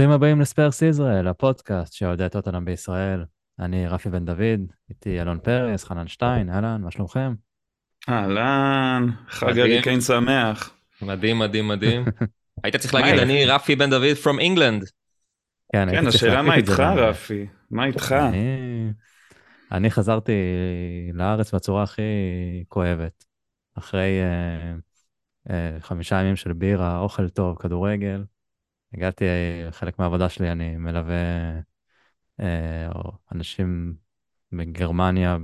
ברוכים הבאים לספרס ישראל, הפודקאסט שאוהדי טוטנאם בישראל. אני רפי בן דוד, איתי אלון פרס, חנן שטיין, אהלן, מה שלומכם? אהלן, חג. הריקיין שמח. מדהים, מדהים, מדהים. היית צריך להגיד? אני רפי בן דוד from England. כן, כן, השאלה מה איתך. רפי? מה איתך? אני... אני חזרתי לארץ בצורה הכי כואבת. אחרי אה, אה, חמישה ימים של בירה, אוכל טוב, כדורגל. הגעתי, אה, חלק מהעבודה שלי, אני מלווה אה, אנשים בגרמניה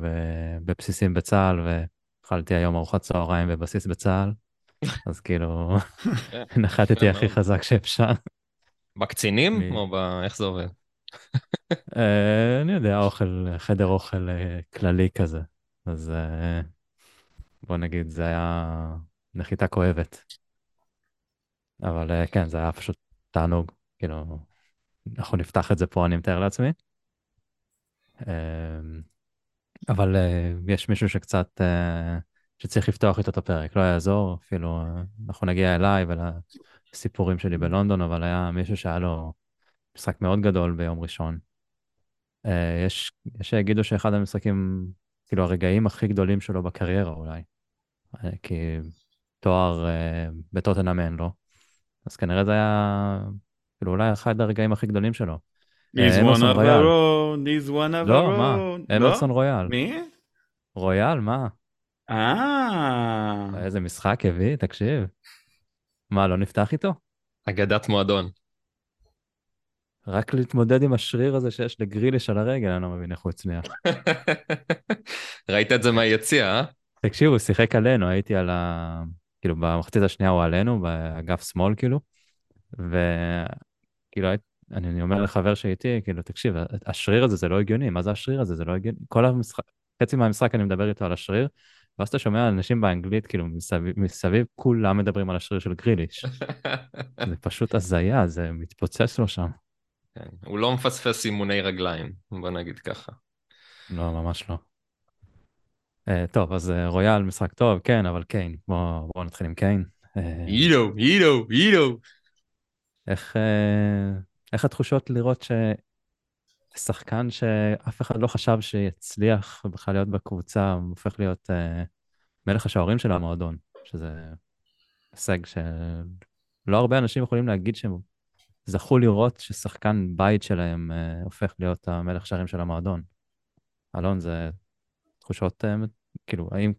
בבסיסים בצה"ל, ואכלתי היום ארוחת צהריים בבסיס בצה"ל. אז כאילו, נחתתי הכי חזק שאפשר. בקצינים? או ב... איך זה עובד? אה, אני יודע, אוכל, חדר אוכל אה, כללי כזה. אז בוא נגיד, זה היה נחיתה כואבת. אבל כן, זה היה פשוט תענוג. כאילו, אנחנו נפתח את זה פה, אני מתאר לעצמי. אה, אבל אה, יש מישהו שקצת, אה, שצריך לפתוח איתו את הפרק, לא יעזור, אפילו אה, אנחנו נגיע אליי ולסיפורים שלי בלונדון, אבל היה מישהו שהיה לו משחק מאוד גדול ביום ראשון. יש, יש שיגידו שאחד המשחקים, כאילו הרגעים הכי גדולים שלו בקריירה אולי. כי תואר בטוטנאם אין לו. אז כנראה זה היה, כאילו אולי אחד הרגעים הכי גדולים שלו. Road, he's one of a לא, מה? אמרסון לא? רויאל. מי? רויאל, מה? אה, איזה משחק הביא, תקשיב. מה, לא נפתח איתו? אגדת מועדון. רק להתמודד עם השריר הזה שיש לגריליש על הרגל, אני לא מבין איך הוא הצליח. ראית את זה מהיציע, אה? תקשיב, הוא שיחק עלינו, הייתי על ה... כאילו, במחצית השנייה הוא עלינו, באגף שמאל, כאילו, וכאילו, אני אומר לחבר שאיתי, כאילו, תקשיב, השריר הזה זה לא הגיוני, מה זה השריר הזה? זה לא הגיוני. כל המשחק, חצי מהמשחק אני מדבר איתו על השריר, ואז אתה שומע אנשים באנגלית, כאילו, מסביב, מסביב כולם מדברים על השריר של גריליש. זה פשוט הזיה, זה מתפוצץ לו שם. כן, הוא לא מפספס אימוני רגליים, בוא נגיד ככה. לא, ממש לא. Uh, טוב, אז uh, רויאל משחק טוב, כן, אבל קיין, בואו בוא נתחיל עם קיין. Uh, אידו, אידו, אידו. איך, איך התחושות לראות ששחקן שאף אחד לא חשב שיצליח בכלל להיות בקבוצה, הופך להיות uh, מלך השוערים של המועדון, שזה הישג שלא הרבה אנשים יכולים להגיד שהם זכו לראות ששחקן בית שלהם uh, הופך להיות המלך שערים של המועדון. אלון, זה תחושות, אה, כאילו, האם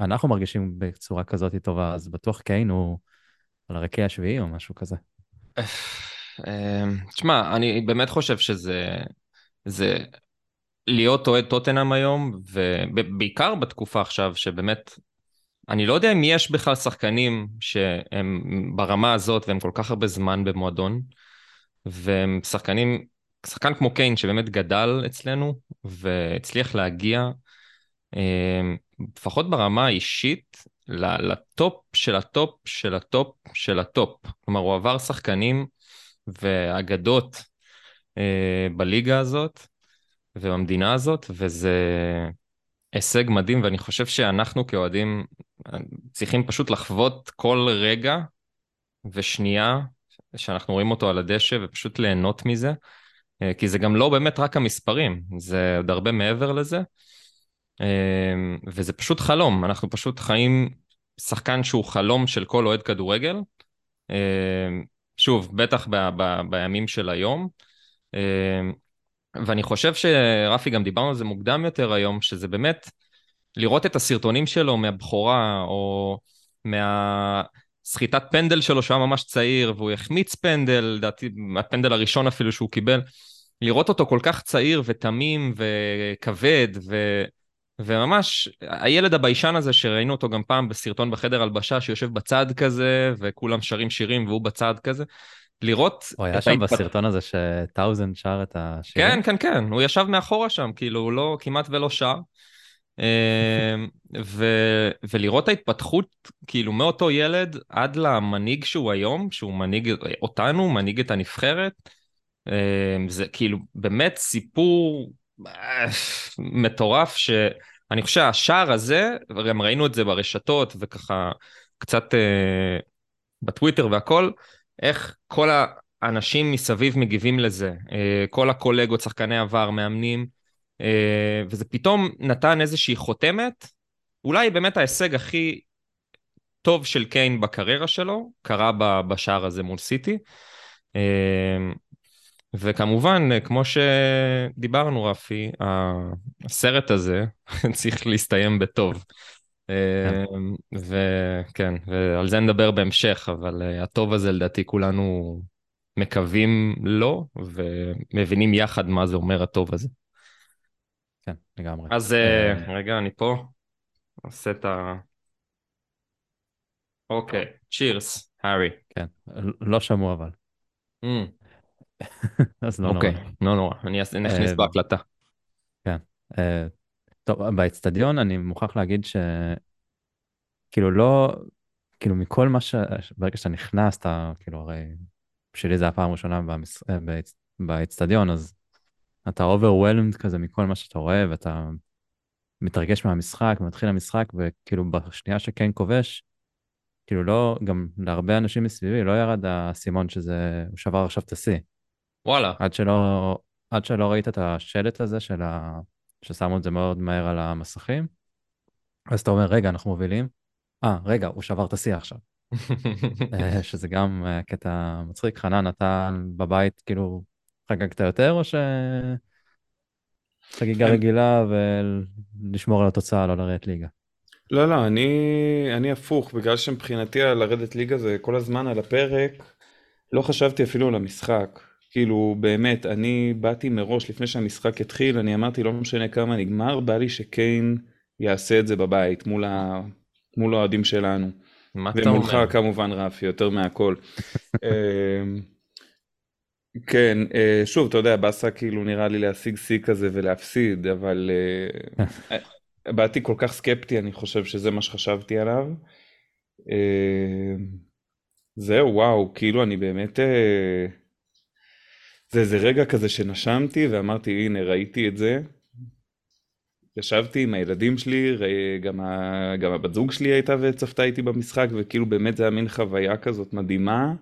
אנחנו מרגישים בצורה כזאת טובה, אז בטוח קיין הוא על הרקיע השביעי או משהו כזה. אמ, תשמע, אני באמת חושב שזה... זה להיות אוהד טוטנאם היום, ובעיקר בתקופה עכשיו, שבאמת, אני לא יודע אם יש בכלל שחקנים שהם ברמה הזאת והם כל כך הרבה זמן במועדון, והם שחקנים, שחקן כמו קיין שבאמת גדל אצלנו והצליח להגיע, לפחות ברמה האישית, לטופ של הטופ של הטופ של הטופ. כלומר, הוא עבר שחקנים ואגדות אה, בליגה הזאת ובמדינה הזאת, וזה הישג מדהים, ואני חושב שאנחנו כאוהדים אה, צריכים פשוט לחוות כל רגע ושנייה שאנחנו רואים אותו על הדשא ופשוט ליהנות מזה, אה, כי זה גם לא באמת רק המספרים, זה עוד הרבה מעבר לזה, וזה פשוט חלום, אנחנו פשוט חיים שחקן שהוא חלום של כל אוהד כדורגל, אה, שוב, בטח ב- ב- בימים של היום. אה, ואני חושב שרפי, גם דיברנו על זה מוקדם יותר היום, שזה באמת לראות את הסרטונים שלו מהבכורה, או מהסחיטת פנדל שלו שהוא היה ממש צעיר, והוא החמיץ פנדל, לדעתי, הפנדל הראשון אפילו שהוא קיבל, לראות אותו כל כך צעיר ותמים וכבד, ו... וממש הילד הביישן הזה שראינו אותו גם פעם בסרטון בחדר הלבשה שיושב בצד כזה וכולם שרים שירים והוא בצד כזה לראות הוא היה שם ההתפת- בסרטון הזה שטאוזן שר את השיר. כן כן כן הוא ישב מאחורה שם כאילו הוא לא כמעט ולא שר אמ, ו, ולראות ההתפתחות כאילו מאותו ילד עד למנהיג שהוא היום שהוא מנהיג אותנו מנהיג את הנבחרת אמ, זה כאילו באמת סיפור אה, מטורף שאני חושב שהשער הזה, וגם ראינו את זה ברשתות וככה קצת אה, בטוויטר והכל, איך כל אנשים מסביב מגיבים לזה. אה, כל הקולגות, שחקני עבר, מאמנים, אה, וזה פתאום נתן איזושהי חותמת. אולי באמת ההישג הכי טוב של קיין בקריירה שלו, קרה בשער הזה מול סיטי. אה, וכמובן, כמו שדיברנו, רפי, הסרט הזה צריך להסתיים בטוב. כן. וכן, ועל זה נדבר בהמשך, אבל הטוב הזה לדעתי כולנו מקווים לו, ומבינים יחד מה זה אומר הטוב הזה. כן, לגמרי. אז אה, רגע, אני פה. עושה את ה... אוקיי, צ'ירס, הארי. כן, לא שמעו אבל. אז לא נורא. אוקיי, לא נורא, אני אעשה- נכניס אה, בהקלטה. כן. אה, טוב, באצטדיון אני מוכרח להגיד ש... כאילו לא... כאילו מכל מה ש... ברגע שאתה נכנס, אתה כאילו הרי... בשבילי זה הפעם הראשונה במס... אה, באצ- באצטדיון, אז אתה overwhelmed כזה מכל מה שאתה רואה, ואתה מתרגש מהמשחק, מתחיל המשחק, וכאילו בשנייה שקיין כובש, כאילו לא, גם להרבה אנשים מסביבי לא ירד האסימון שזה, הוא שבר עכשיו את השיא. וואלה, עד שלא, עד שלא ראית את השלט הזה של ה... ששמו את זה מאוד מהר על המסכים, אז אתה אומר, רגע, אנחנו מובילים. אה, רגע, הוא שבר את השיא עכשיו. אה, שזה גם אה, קטע מצחיק. חנן, אתה בבית כאילו חגגת יותר, או ש... חגיגה רגילה ולשמור על התוצאה, לא לרדת ליגה? לא, לא, אני, אני הפוך, בגלל שמבחינתי לרדת ליגה זה כל הזמן על הפרק, לא חשבתי אפילו על המשחק. כאילו, באמת, אני באתי מראש, לפני שהמשחק התחיל, אני אמרתי, לא משנה כמה נגמר, בא לי שקיין יעשה את זה בבית, מול, ה... מול האוהדים שלנו. מה אתה ומולך אומר? כמובן רפי, יותר מהכל. אמ, כן, אה, שוב, אתה יודע, באסה כאילו נראה לי להשיג שיא כזה ולהפסיד, אבל אה, באתי כל כך סקפטי, אני חושב שזה מה שחשבתי עליו. אה, זהו, וואו, כאילו אני באמת... אה, זה איזה רגע כזה שנשמתי ואמרתי, הנה, ראיתי את זה. ישבתי עם הילדים שלי, גם, ה... גם הבת זוג שלי הייתה וצפתה איתי במשחק, וכאילו באמת זה היה מין חוויה כזאת מדהימה.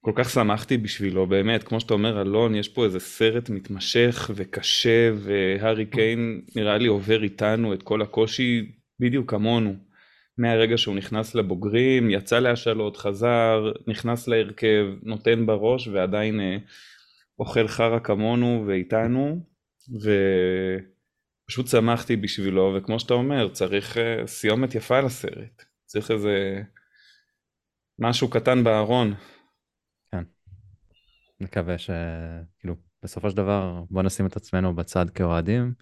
כל כך שמחתי בשבילו, באמת, כמו שאתה אומר, אלון, יש פה איזה סרט מתמשך וקשה, והארי קיין נראה לי עובר איתנו את כל הקושי בדיוק כמונו. מהרגע שהוא נכנס לבוגרים, יצא להשאלות, חזר, נכנס להרכב, נותן בראש, ועדיין אה, אוכל חרא כמונו ואיתנו, ופשוט שמחתי בשבילו, וכמו שאתה אומר, צריך אה, סיומת יפה לסרט. צריך איזה משהו קטן בארון. מקווה ש... כאילו, בסופו של דבר, בוא נשים את עצמנו בצד כאוהדים.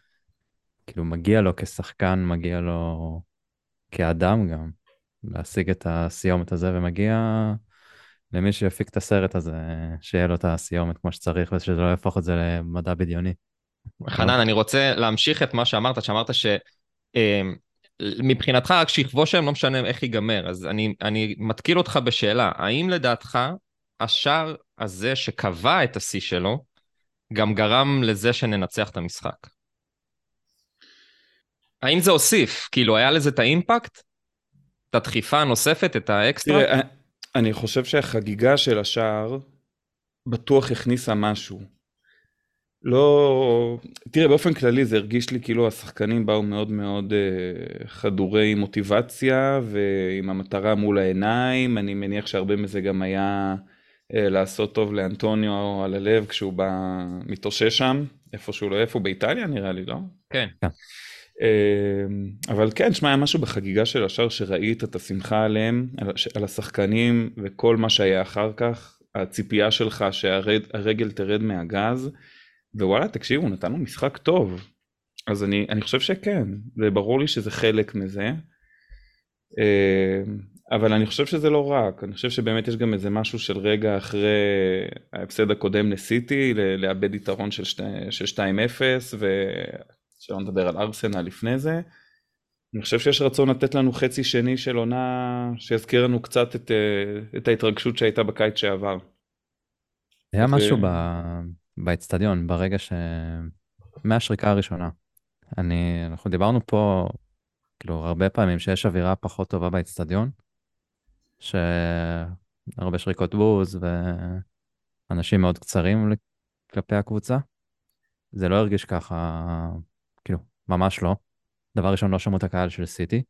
כאילו, מגיע לו כשחקן, מגיע לו כאדם גם, להשיג את הסיומת הזה, ומגיע למי שיפיק את הסרט הזה, שיהיה לו את הסיומת כמו שצריך, ושזה לא יהפוך את זה למדע בדיוני. חנן, אני רוצה להמשיך את מה שאמרת, שאמרת ש... אה, מבחינתך רק שיכבוש היום, לא משנה איך ייגמר. אז אני, אני מתקיל אותך בשאלה, האם לדעתך השער הזה שקבע את השיא שלו, גם גרם לזה שננצח את המשחק? האם זה הוסיף? כאילו, היה לזה את האימפקט? את הדחיפה הנוספת, את האקסטרה? תראה, אני חושב שהחגיגה של השער בטוח הכניסה משהו. לא... תראה, באופן כללי זה הרגיש לי כאילו השחקנים באו מאוד מאוד אה, חדורי מוטיבציה ועם המטרה מול העיניים. אני מניח שהרבה מזה גם היה אה, לעשות טוב לאנטוניו על הלב כשהוא בא מתאושש שם, איפה שהוא לא איפה, באיטליה נראה לי, לא? כן. אמ, אבל כן, שמע, היה משהו בחגיגה של השאר שראית את השמחה עליהם, על, השחקנים וכל מה שהיה אחר כך, הציפייה שלך שהרגל תרד מהגז, ווואלה, תקשיבו, נתנו משחק טוב. אז אני, אני חושב שכן, וברור לי שזה חלק מזה. אמ, אבל אני חושב שזה לא רק, אני חושב שבאמת יש גם איזה משהו של רגע אחרי ההפסד הקודם לסיטי, לאבד יתרון של, שתי, של 2-0, ושלא נדבר על ארסנל לפני זה. אני חושב שיש רצון לתת לנו חצי שני של עונה שיזכיר לנו קצת את, אה, את ההתרגשות שהייתה בקיץ שעבר. היה זה- משהו ב- באצטדיון, ברגע ש... מהשריקה הראשונה. אני, אנחנו דיברנו פה, כאילו, הרבה פעמים שיש אווירה פחות טובה באצטדיון, שהרבה שריקות בוז, אנשים מאוד קצרים כלפי הקבוצה. זה לא הרגיש ככה, ממש לא. דבר ראשון, לא שמעו את הקהל של סיטי,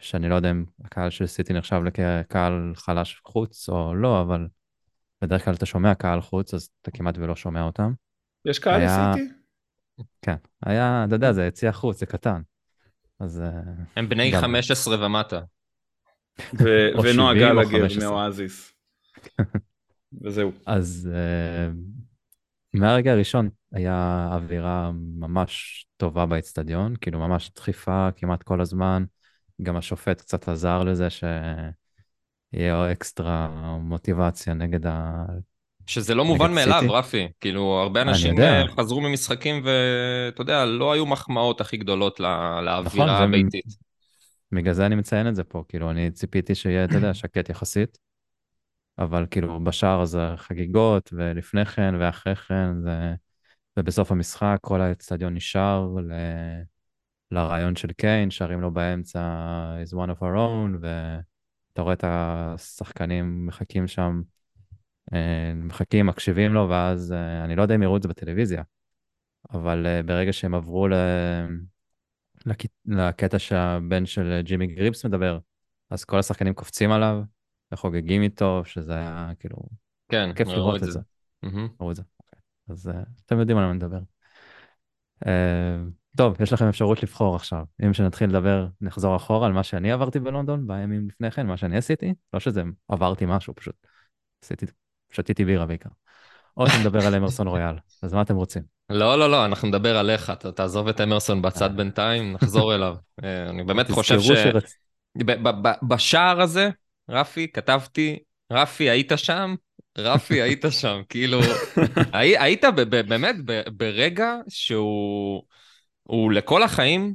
שאני לא יודע אם הקהל של סיטי נחשב לקהל חלש חוץ או לא, אבל בדרך כלל אתה שומע קהל חוץ, אז אתה כמעט ולא שומע אותם. יש קהל היה... לסיטי? כן, היה, אתה יודע, זה יציע חוץ, זה קטן. אז... אה, הם בני גם... 15 ומטה. ונועה גלגר מאואזיס. וזהו. אז uh, מהרגע הראשון היה אווירה ממש טובה באצטדיון, כאילו ממש דחיפה כמעט כל הזמן. גם השופט קצת עזר לזה שיהיה אקסטרה מוטיבציה נגד ה... שזה לא מובן מאליו, רפי. כאילו, הרבה אנשים חזרו ממשחקים ואתה יודע, לא היו מחמאות הכי גדולות לאווירה נכון, הביתית. בגלל זה אני מציין את זה פה, כאילו, אני ציפיתי שיהיה, אתה יודע, שקט יחסית, אבל כאילו, בשער זה חגיגות, ולפני כן ואחרי כן, זה... ובסוף המשחק כל האצטדיון נשאר ל... לרעיון של קיין, שרים לו באמצע is one of our own, ואתה רואה את השחקנים מחכים שם, אה, מחכים, מקשיבים לו, ואז אה, אני לא יודע אם יראו את זה בטלוויזיה, אבל אה, ברגע שהם עברו ל... לקטע שהבן של ג'ימי גריפס מדבר, אז כל השחקנים קופצים עליו וחוגגים איתו, שזה היה כאילו... כן, כיף לראות את זה. ראו את זה. אז uh, אתם יודעים על מה מדבר. Uh, טוב, יש לכם אפשרות לבחור עכשיו. אם שנתחיל לדבר, נחזור אחורה על מה שאני עברתי בלונדון בימים לפני כן, מה שאני עשיתי. לא שזה עברתי משהו, פשוט עשיתי, שתיתי בירה בעיקר. או שנדבר על אמרסון רויאל. אז מה אתם רוצים? לא, לא, לא, אנחנו נדבר עליך, אתה תעזוב את אמרסון בצד בינתיים, נחזור אליו. אה, אני באמת חושב ש... בשער הזה, רפי, כתבתי, רפי, היית שם? רפי, היית שם. כאילו, היית באמת ברגע שהוא לכל החיים,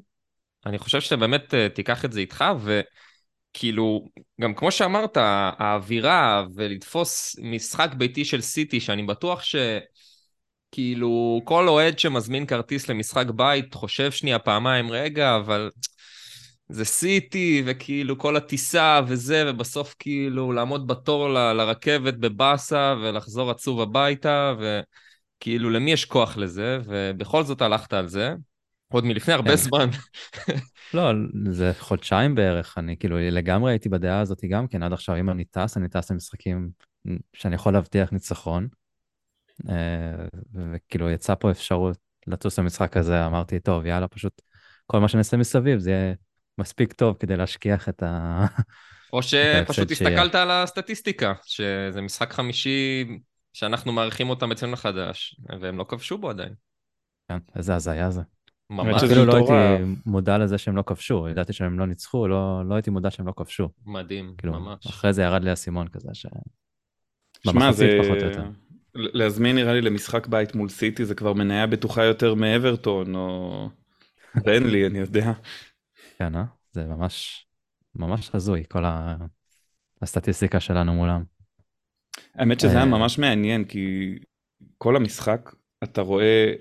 אני חושב שאתה באמת אה, תיקח את זה איתך, וכאילו, גם כמו שאמרת, האווירה ולתפוס משחק ביתי של סיטי, שאני בטוח ש... כאילו, כל אוהד שמזמין כרטיס למשחק בית חושב שנייה פעמיים, רגע, אבל זה סיטי, וכאילו כל הטיסה וזה, ובסוף כאילו לעמוד בתור ל- לרכבת בבאסה ולחזור עצוב הביתה, וכאילו למי יש כוח לזה, ובכל זאת הלכת על זה, עוד מלפני הרבה כן. זמן. לא, זה חודשיים בערך, אני כאילו לגמרי הייתי בדעה הזאת גם כן, עד עכשיו אם אני טס, אני טס למשחקים שאני יכול להבטיח ניצחון. אה, וכאילו יצא פה אפשרות לטוס למשחק הזה, אמרתי, טוב, יאללה, פשוט כל מה שנעשה מסביב זה יהיה מספיק טוב כדי להשכיח את ה... או שפשוט הסתכלת על הסטטיסטיקה, שזה משחק חמישי שאנחנו מארחים אותם אצלנו לחדש, והם לא כבשו בו עדיין. כן, איזה הזיה זה. ממש. אפילו לא הייתי מודע לזה שהם לא כבשו, ידעתי שהם לא ניצחו, לא, לא הייתי מודע שהם לא כבשו. מדהים, כאילו, ממש. אחרי זה ירד לי האסימון כזה, ש... שמע, זה... פחות או יותר. להזמין נראה לי למשחק בית מול סיטי זה כבר מניה בטוחה יותר מאברטון או בנלי, אני יודע. כן, אה? זה ממש, ממש הזוי, כל ה... הסטטיסטיקה שלנו מולם. האמת שזה היה אה, ממש מעניין, כי כל המשחק, אתה רואה,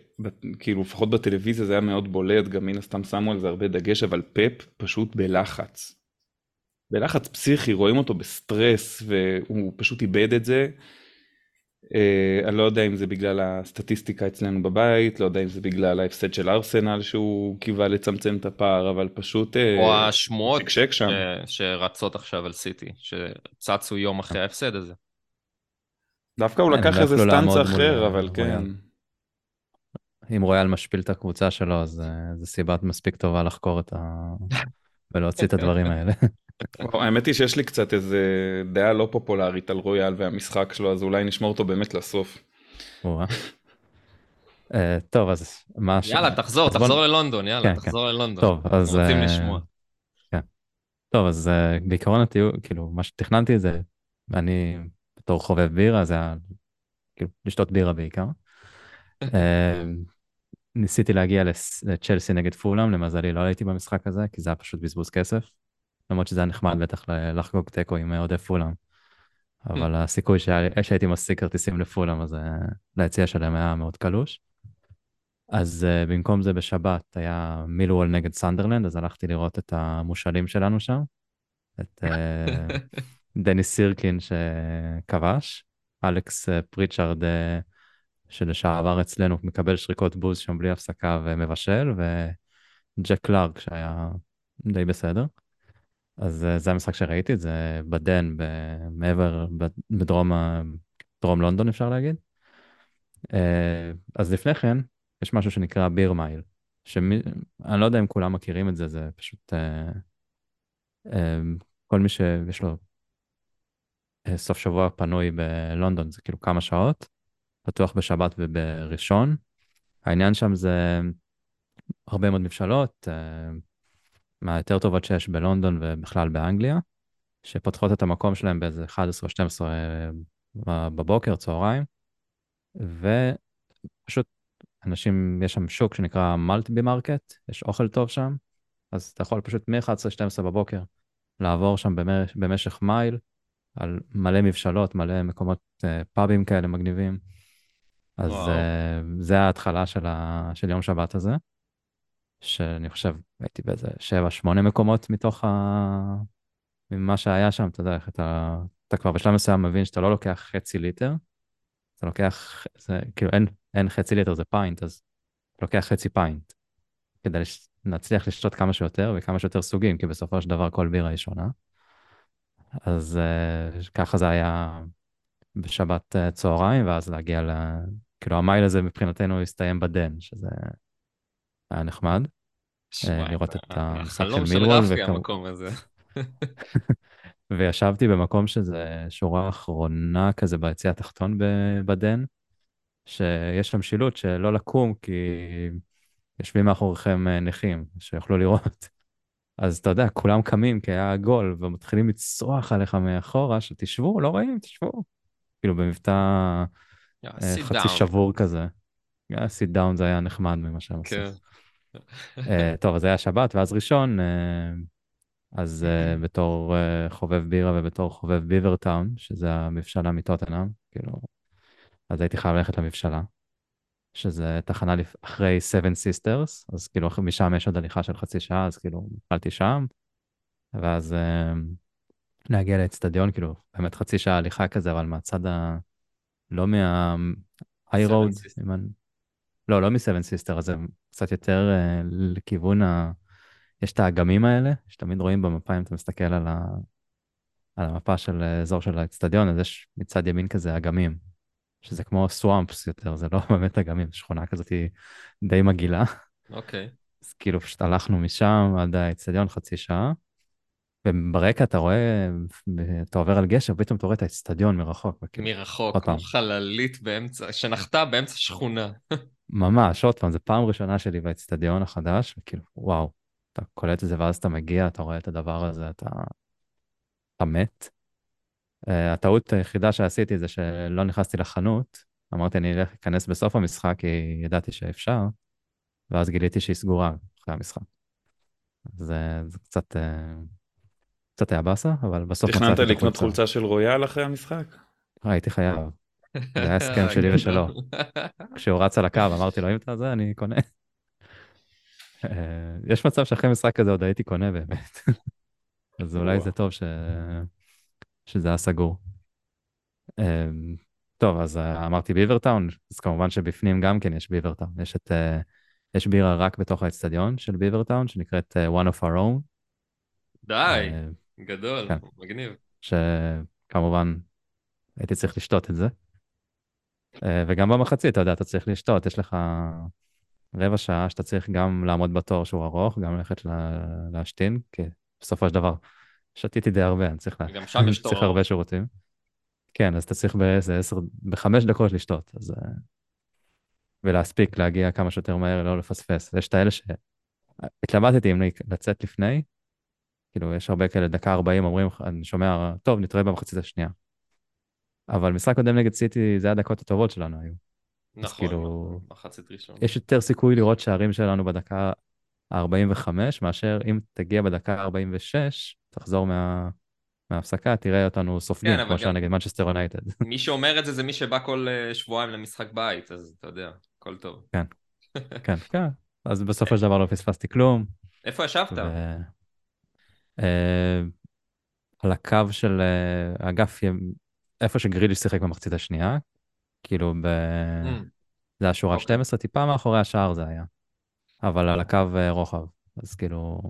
כאילו לפחות בטלוויזיה זה היה מאוד בולט, גם מן הסתם שמו על זה הרבה דגש, אבל פפ פשוט בלחץ. בלחץ פסיכי, רואים אותו בסטרס, והוא פשוט איבד את זה. Uh, אני לא יודע אם זה בגלל הסטטיסטיקה אצלנו בבית, לא יודע אם זה בגלל ההפסד של ארסנל שהוא קיווה לצמצם את הפער, אבל פשוט... Uh, או השמועות ש... שרצות עכשיו על סיטי, שצצו יום אחרי ההפסד הזה. דווקא הוא לקח איזה סטנץ אחר, אבל כן. אם רויאל משפיל את הקבוצה שלו, אז זו סיבה מספיק טובה לחקור את ה... ולהוציא את הדברים האלה. האמת היא שיש לי קצת איזה דעה לא פופולרית על רויאל והמשחק שלו, אז אולי נשמור אותו באמת לסוף. אה, טוב, אז מה... יאללה, תחזור, תחזור ללונדון, יאללה, כן, כן. תחזור ללונדון. טוב, אז... רוצים אה, לשמוע. כן. טוב, אז אה, בעיקרון הטיול, כאילו, מה שתכננתי זה, אני בתור חובב בירה, זה היה כאילו לשתות בירה בעיקר. ניסיתי להגיע לצ'לסי נגד פולאם, למזלי לא הייתי במשחק הזה, כי זה היה פשוט בזבוז כסף. למרות שזה היה נחמד בטח לחגוג תיקו עם אוהדי פולאם. אבל הסיכוי שהייתי משיג כרטיסים לפולאם, אז אה, ליציע שלהם היה מאוד קלוש. אז אה, במקום זה בשבת היה מילוול נגד סנדרלנד, אז הלכתי לראות את המושאלים שלנו שם, את אה, דניס סירקין שכבש, אלכס אה, פריצ'ארד, אה, שלשעבר אצלנו, מקבל שריקות בוז שם בלי הפסקה ומבשל, וג'ק קלארק שהיה די בסדר. אז אה, זה המשחק שראיתי, זה בדן, מעבר, בדרום ה- דרום לונדון אפשר להגיד. אה, אז לפני כן, יש משהו שנקרא ביר מייל, שאני לא יודע אם כולם מכירים את זה, זה פשוט אה, כל מי שיש לו סוף שבוע פנוי בלונדון, זה כאילו כמה שעות, פתוח בשבת ובראשון. העניין שם זה הרבה מאוד מבשלות, מהיותר טובות שיש בלונדון ובכלל באנגליה, שפותחות את המקום שלהם באיזה 11 או 12 אה, בבוקר, צהריים, ופשוט אנשים, יש שם שוק שנקרא Maltby Market, יש אוכל טוב שם, אז אתה יכול פשוט מ-11-12 בבוקר לעבור שם במש, במשך מייל, על מלא מבשלות, מלא מקומות אה, פאבים כאלה מגניבים. אז וואו. אה, זה ההתחלה של, ה, של יום שבת הזה, שאני חושב, הייתי באיזה 7-8 מקומות מתוך ה... ממה שהיה שם, אתה יודע, איך אתה, אתה כבר בשלב מסוים מבין שאתה לא לוקח חצי ליטר, אתה לוקח, זה, כאילו אין, אין חצי ליטר, זה pint, אז אתה לוקח חצי pint, כדי להצליח לשתות כמה שיותר וכמה שיותר סוגים, כי בסופו של דבר כל בירה היא שונה. אז אה, ככה זה היה בשבת אה, צהריים, ואז להגיע ל... כאילו המייל הזה מבחינתנו הסתיים בדן, שזה היה נחמד. שמע, לראות את המשחק של החלום של מילוול, רפי המקום הזה. וישבתי במקום שזה שורה אחרונה כזה ביציע התחתון בדן, שיש שם שילוט שלא לקום כי יושבים מאחוריכם אה, נכים, שיוכלו לראות. אז אתה יודע, כולם קמים כי היה גול, ומתחילים לצרוח עליך מאחורה, שתשבו, לא רואים, תשבו. כאילו במבטא Yeah, אה, חצי down. שבור כזה. Sit down זה היה נחמד ממה שהם עשו. כן. אה, טוב, אז היה שבת, ואז ראשון, אה, אז אה, בתור אה, חובב בירה ובתור חובב Beavertown, שזה המבשלה מטוטנאם, כאילו, אז הייתי חייב ללכת למבשלה, שזה תחנה אחרי Seven Sisters, אז כאילו משם יש עוד הליכה של חצי שעה, אז כאילו התחלתי שם, ואז להגיע לאצטדיון, כאילו, באמת חצי שעה הליכה כזה, אבל מהצד ה... לא Sisters. אם אני- לא, לא Sister, אז זה קצת יותר אה, לכיוון ה... יש את האגמים האלה, שתמיד רואים במפה, אם אתה מסתכל על, ה... על המפה של האזור של האצטדיון, אז יש מצד ימין כזה אגמים, שזה כמו סוואמפס יותר, זה לא באמת אגמים, שכונה כזאת די מגעילה. אוקיי. אז כאילו פשוט הלכנו משם עד האצטדיון חצי שעה, וברקע אתה רואה, אתה עובר על גשר, פתאום אתה רואה את האצטדיון מרחוק. וכאילו, מרחוק, כמו. חללית באמצע, שנחתה באמצע שכונה. ממש, עוד פעם, זו פעם ראשונה שלי באצטדיון החדש, וכאילו, וואו, אתה קולט את זה ואז אתה מגיע, אתה רואה את הדבר הזה, אתה, אתה מת. Uh, הטעות היחידה שעשיתי זה שלא נכנסתי לחנות, אמרתי אני אלך להיכנס בסוף המשחק כי ידעתי שאפשר, ואז גיליתי שהיא סגורה אחרי המשחק. זה, זה קצת, uh, קצת היה באסה, אבל בסוף תכננת מצאתי את לקנות. חולצה של רויאל אחרי המשחק? הייתי חייב. זה היה הסכם שלי ושלו. כשהוא רץ על הקו, אמרתי לו, אם אתה זה, אני קונה. אה, יש מצב שאחרי משחק כזה עוד הייתי קונה באמת. אז אולי זה טוב ש... שזה היה סגור. אה, טוב, אז אה, אמרתי ביברטאון, אז כמובן שבפנים גם כן יש ביברטאון. יש את... יש בירה רק בתוך האצטדיון של ביברטאון, שנקראת One of Our Own. די, גדול, כן. מגניב. שכמובן הייתי צריך לשתות את זה. אה, וגם במחצית, אתה יודע, אתה צריך לשתות, יש לך רבע שעה שאתה צריך גם לעמוד בתור שהוא ארוך, גם ללכת לה- להשתין, כי בסופו של דבר שתיתי די הרבה, אני צריך, לה... גם שם יש תור צריך. הרבה שירותים. כן, אז אתה צריך באיזה עשר, בחמש דקות לשתות, אז... אה, ולהספיק להגיע כמה שיותר מהר, לא לפספס. יש את האלה ש... התלבטתי אם לצאת לפני, כאילו, יש הרבה כאלה, דקה 40 אומרים, אני שומע, טוב, נתראה במחצית השנייה. אבל משחק קודם נגד סיטי, זה הדקות הטובות שלנו היו. נכון, כאילו, נכון, מחצית ראשון. יש יותר סיכוי לראות שערים שלנו בדקה ה-45, מאשר אם תגיע בדקה ה-46, תחזור מה... מההפסקה, תראה אותנו סופגים, כן, כמו שהיה נגד מנצ'סטר יונייטד. מי שאומר את זה זה מי שבא כל אה, שבועיים למשחק בית, אז אתה יודע, הכל טוב. כן, כן. אז בסופו של דבר לא פספסתי כלום. איפה ישבת? ו... אה, על הקו של אה, אגף, איפה שגריליש שיחק במחצית השנייה, כאילו ב... Mm, זה היה שורה אוקיי. 12, טיפה מאחורי השער זה היה. אבל על הקו אה, רוחב. אז כאילו,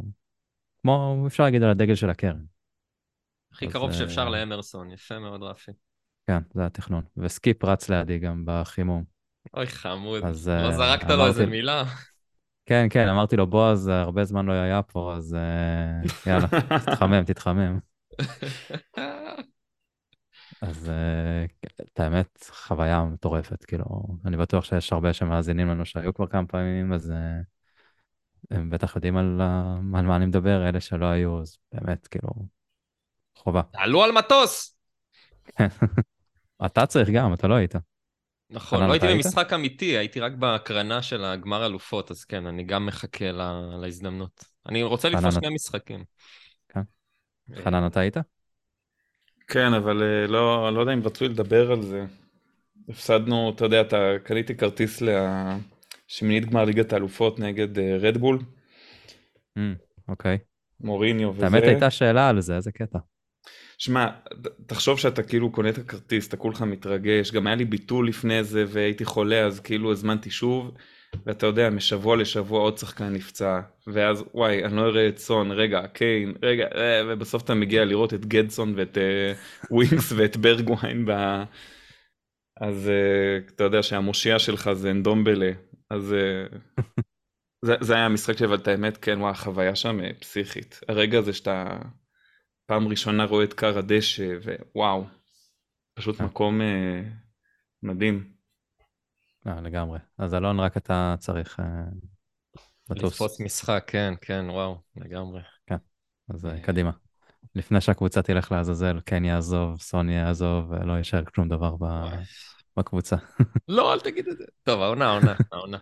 כמו, אפשר להגיד על הדגל של הקרן. הכי קרוב אה, שאפשר לאמרסון, יפה מאוד רפי. כן, זה התכנון. וסקיפ רץ לידי גם בחימום. אוי חמוד, אז, לא אה, זרקת לו אמרתי- איזה מילה. כן, כן, אמרתי לו, בועז, הרבה זמן לא היה פה, אז יאללה, תתחמם, תתחמם. אז אה, את האמת, חוויה מטורפת, כאילו, אני בטוח שיש הרבה שמאזינים לנו שהיו כבר כמה פעמים, אז אה, הם בטח יודעים על, ה- על מה אני מדבר, אלה שלא היו, אז באמת, כאילו, חובה. תעלו על מטוס! אתה צריך גם, אתה לא היית. נכון, לא הייתי? במשחק אמיתי, הייתי רק בהקרנה של הגמר אלופות, אז כן, אני גם מחכה לה- להזדמנות. אני רוצה את- שני משחקים. כן. אה, חנן, אתה היית? כן, אבל אה, לא, לא יודע אם רצוי לדבר על זה. הפסדנו, אתה יודע, אתה קניתי כרטיס לשמינית גמר ליגת האלופות נגד אה, רדבול, אמ, אוקיי. מוריניו וזה. האמת הייתה שאלה על זה, איזה קטע. שמע, תחשוב שאתה כאילו קונה את הכרטיס, אתה כולך מתרגש, גם היה לי ביטול לפני זה והייתי חולה אז כאילו הזמנתי שוב, ואתה יודע, משבוע לשבוע עוד שחקן נפצע, ואז וואי, אני לא אראה את סון, רגע, קיין, רגע, אה, ובסוף אתה מגיע לראות את גדסון ואת אה, ווינקס ואת ברגווין, ב... אז אה, אתה יודע שהמושיע שלך זה אנדומבלה, אז זה, זה היה המשחק שלי, אבל את האמת, כן, וואי, החוויה שם פסיכית. הרגע הזה שאתה פעם ראשונה רואה את כר הדשא, ווואו, פשוט כן. מקום מדהים. אה, לגמרי. אז אלון, רק אתה צריך אה, לטוס. לתפוס משחק, כן, כן, וואו, לגמרי. אז אה, קדימה. לפני שהקבוצה תלך לעזאזל, קן יעזוב, סון יעזוב, ולא יישאר כלום דבר ב-. בקבוצה. לא, אל תגיד את זה. טוב, העונה, העונה, העונה.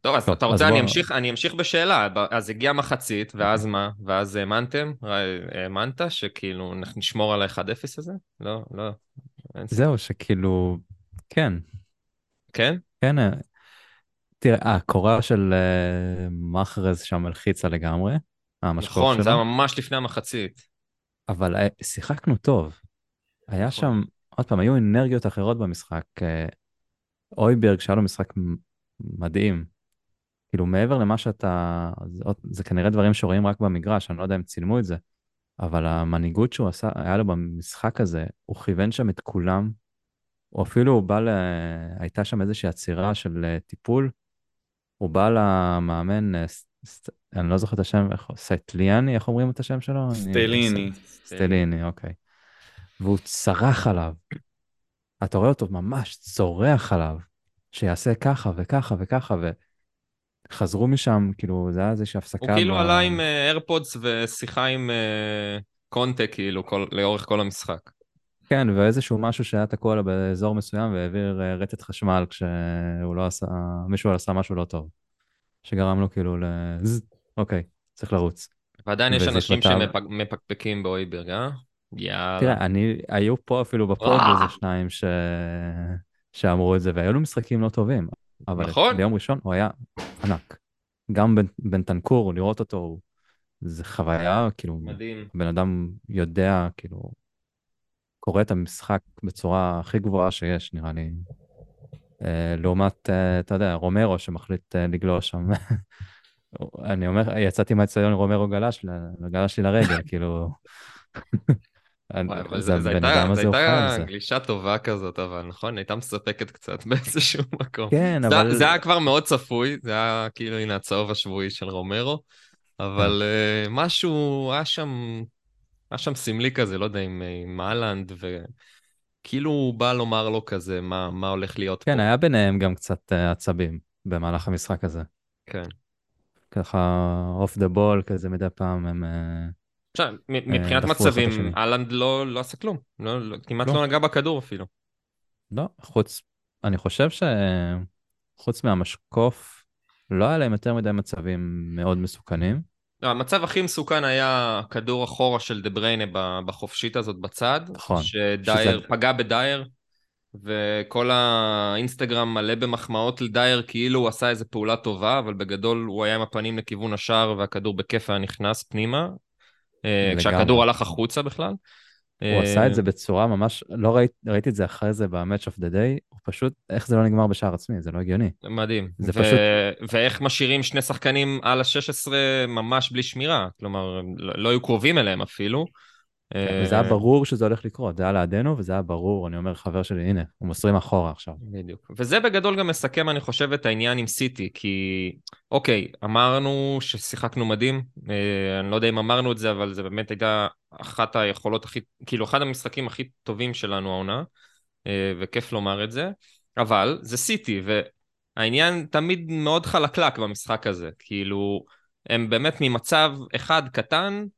טוב, אז טוב, אתה אז רוצה, בוא- אני אמשיך, אני אמשיך בשאלה. אז הגיעה מחצית, ואז מה? ואז האמנתם? האמנת שכאילו נשמור על ה-1-0 הזה? לא, לא. זהו, שכאילו, כן, כן? כן. אה, תראה, הקורה של אה, מחרז שם הלחיצה לגמרי, נכון, זה היה ממש לפני המחצית. אבל אה, שיחקנו טוב. היה נכון. שם, עוד פעם, היו אנרגיות אחרות במשחק. אויברג, שהיה לו משחק מדהים. כאילו, מעבר למה שאתה... זה, זה כנראה דברים שרואים רק במגרש, אני לא יודע אם צילמו את זה, אבל המנהיגות שהוא עשה, היה לו במשחק הזה, הוא כיוון שם את כולם. הוא אפילו הוא בא ל... הייתה שם איזושהי עצירה של אה, טיפול. הוא בא למאמן, אה, אני לא זוכר את השם, איך- סטליאני, איך אומרים את השם שלו? אני- סטליני. סטליני, אוקיי. והוא צרח עליו. אתה רואה אותו ממש צורח עליו, שיעשה ככה וככה וככה, וחזרו משם, כאילו, זה היה איזושהי הפסקה. הוא כאילו ב- עלה עם איירפודס ושיחה עם אה, קונטה, כאילו, כל- לאורך כל המשחק. כן, ואיזשהו משהו שהיה תקוע לו באזור מסוים והעביר אה, רטט חשמל כשהוא לא עשה, מישהו עשה משהו לא טוב. שגרם לו כאילו ל... אוקיי, צריך לרוץ. ועדיין יש אנשים שמפקפקים באויברג, אה? יאללה. תראה, אני, היו פה אפילו בפוד. איזה שניים ש... שאמרו את זה, והיו לו משחקים לא טובים. אבל נכון. ביום ראשון הוא היה ענק. גם בן, בן תנקור, לראות אותו, זה חוויה, כאילו, מדהים. בן אדם יודע, כאילו, קורא את המשחק בצורה הכי גבוהה שיש, נראה לי. אה, לעומת, אה, אתה יודע, רומרו שמחליט אה, לגלוש שם. אני אומר, יצאתי מהאצטדיון, רומרו גלש, גלש לי לרגל, כאילו... זה הייתה-. גלישה טובה כזאת, אבל נכון? הייתה מספקת קצת באיזשהו מקום. כן, אבל... זה היה כבר מאוד צפוי, זה היה כאילו, הנה הצהוב השבועי של רומרו, אבל משהו, היה שם, היה שם סמלי כזה, לא יודע, עם עם אהלנד, וכאילו הוא בא לומר לו כזה, מה מה הולך להיות פה. כן, היה ביניהם גם קצת אה, עצבים במהלך המשחק הזה. כן. ככה אוף דה בול כזה מדי פעם הם... אה, עכשיו, מבחינת מצבים. אהלנד לא לא עשה כלום, לא- לא- כמעט לא. לא נגע בכדור אפילו. לא, חוץ... אני חושב שחוץ מהמשקוף, לא היה להם יותר מדי מצבים מאוד מסוכנים. לא, המצב הכי מסוכן היה כדור אחורה של דה בריינה בחופשית הזאת בצד. נכון. שדייר שזה- פגע בדייר, וכל האינסטגרם מלא במחמאות לדייר כאילו הוא עשה איזה פעולה טובה, אבל בגדול הוא היה עם הפנים לכיוון השער והכדור בכיף היה נכנס פנימה, אה, לגמרי. כשהכדור הלך החוצה בכלל. הוא עשה את זה בצורה ממש, לא ראיתי, ראיתי את זה אחרי זה ב-Match of the Day, הוא פשוט, איך זה לא נגמר בשער עצמי, זה לא הגיוני. מדהים. זה ו... פשוט... ואיך משאירים שני שחקנים על ה-16 ממש בלי שמירה, כלומר, לא, לא היו קרובים אליהם אפילו. כן, וזה היה ברור שזה הולך לקרות, זה היה לידינו וזה היה ברור, אני אומר לחבר שלי, הנה, הוא מוסרים אחורה עכשיו. בדיוק. וזה בגדול גם מסכם, אני חושב, את העניין עם סיטי, כי אוקיי, אמרנו ששיחקנו מדהים, אה, אני לא יודע אם אמרנו את זה, אבל זה באמת הייתה אחת היכולות הכי, כאילו, אחד המשחקים הכי טובים שלנו העונה, אה, וכיף לומר את זה, אבל זה סיטי, והעניין תמיד מאוד חלקלק במשחק הזה, כאילו, הם באמת ממצב אחד קטן, אה,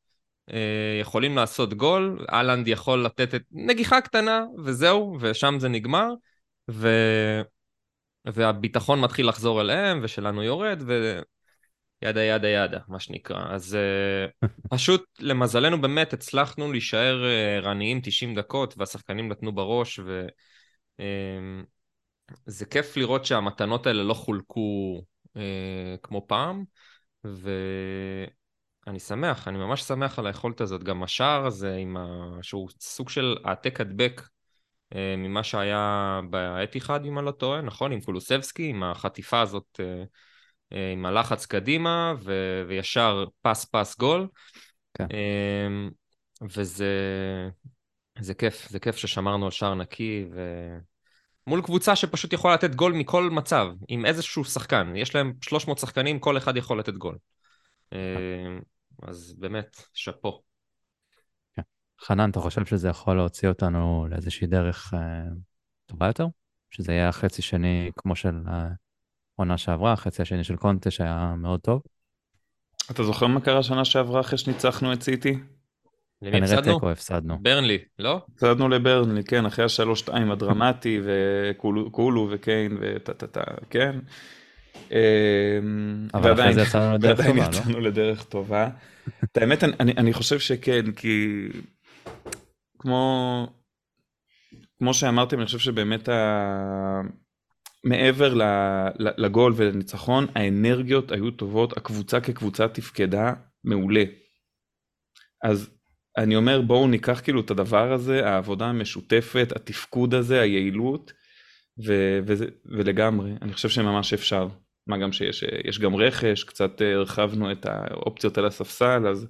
יכולים לעשות גול, אהלנד יכול לתת את נגיחה קטנה, וזהו, ושם זה נגמר, ו... והביטחון מתחיל לחזור אליהם, ושלנו יורד, וידה ידה ידה, מה שנקרא. אז אה, פשוט, למזלנו באמת, הצלחנו להישאר אה, ערניים 90 דקות, והשחקנים נתנו בראש, וזה כיף לראות שהמתנות האלה לא חולקו כמו פעם, ו... אני שמח, אני ממש שמח על היכולת הזאת. גם השער הזה, עם ה... שהוא סוג של העתק הדבק אה, ממה שהיה באתיחד, אם אני לא טועה, נכון? עם קולוסבסקי, עם החטיפה הזאת, אה, אה, עם הלחץ קדימה, ו... וישר פס פס גול. כן. אה, וזה זה כיף, זה כיף ששמרנו על שער נקי, ו... מול קבוצה שפשוט יכולה לתת גול מכל מצב, עם איזשהו שחקן. יש להם 300 שחקנים, כל אחד יכול לתת גול. אז באמת, שאפו. כן. חנן, אתה חושב שזה יכול להוציא אותנו לאיזושהי דרך אה, טובה יותר? שזה יהיה החצי שני כמו של העונה שעברה, החצי השני של קונטה שהיה מאוד טוב? אתה זוכר מה קרה שנה שעברה אחרי שניצחנו את סיטי? למי הפסדנו? תיקו הפסדנו. ברנלי, לא? הפסדנו לברנלי, כן, אחרי השלוש שתיים הדרמטי, וקולו וקיין וטה טה טה, כן. אמ, אבל אחרי זה יצאנו לדרך טובה, לא? ועדיין יצאנו לדרך טובה. את האמת, אני, אני חושב שכן, כי כמו, כמו שאמרתם, אני חושב שבאמת ה... מעבר לגול ולניצחון, האנרגיות היו טובות, הקבוצה כקבוצה תפקדה מעולה. אז אני אומר, בואו ניקח כאילו את הדבר הזה, העבודה המשותפת, התפקוד הזה, היעילות, ו- וזה, ולגמרי, אני חושב שממש אפשר. מה גם שיש יש גם רכש, קצת אה, הרחבנו את האופציות על הספסל, אז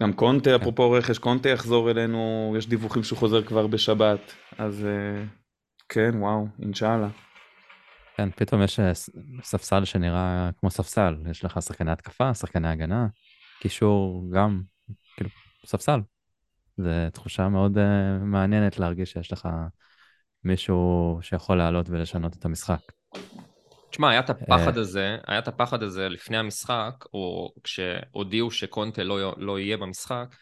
גם קונטה, כן. אפרופו רכש, קונטה יחזור אלינו, יש דיווחים שהוא חוזר כבר בשבת, אז אה, כן, וואו, אינשאללה. כן, פתאום יש אה, ספסל שנראה כמו ספסל, יש לך שחקני התקפה, שחקני הגנה, קישור גם, כאילו, ספסל. זו תחושה מאוד uh, מעניינת להרגיש שיש לך מישהו שיכול לעלות ולשנות את המשחק. תשמע, היה את הפחד אה. הזה, היה את הפחד הזה לפני המשחק, או כשהודיעו שקונטה לא, לא יהיה במשחק,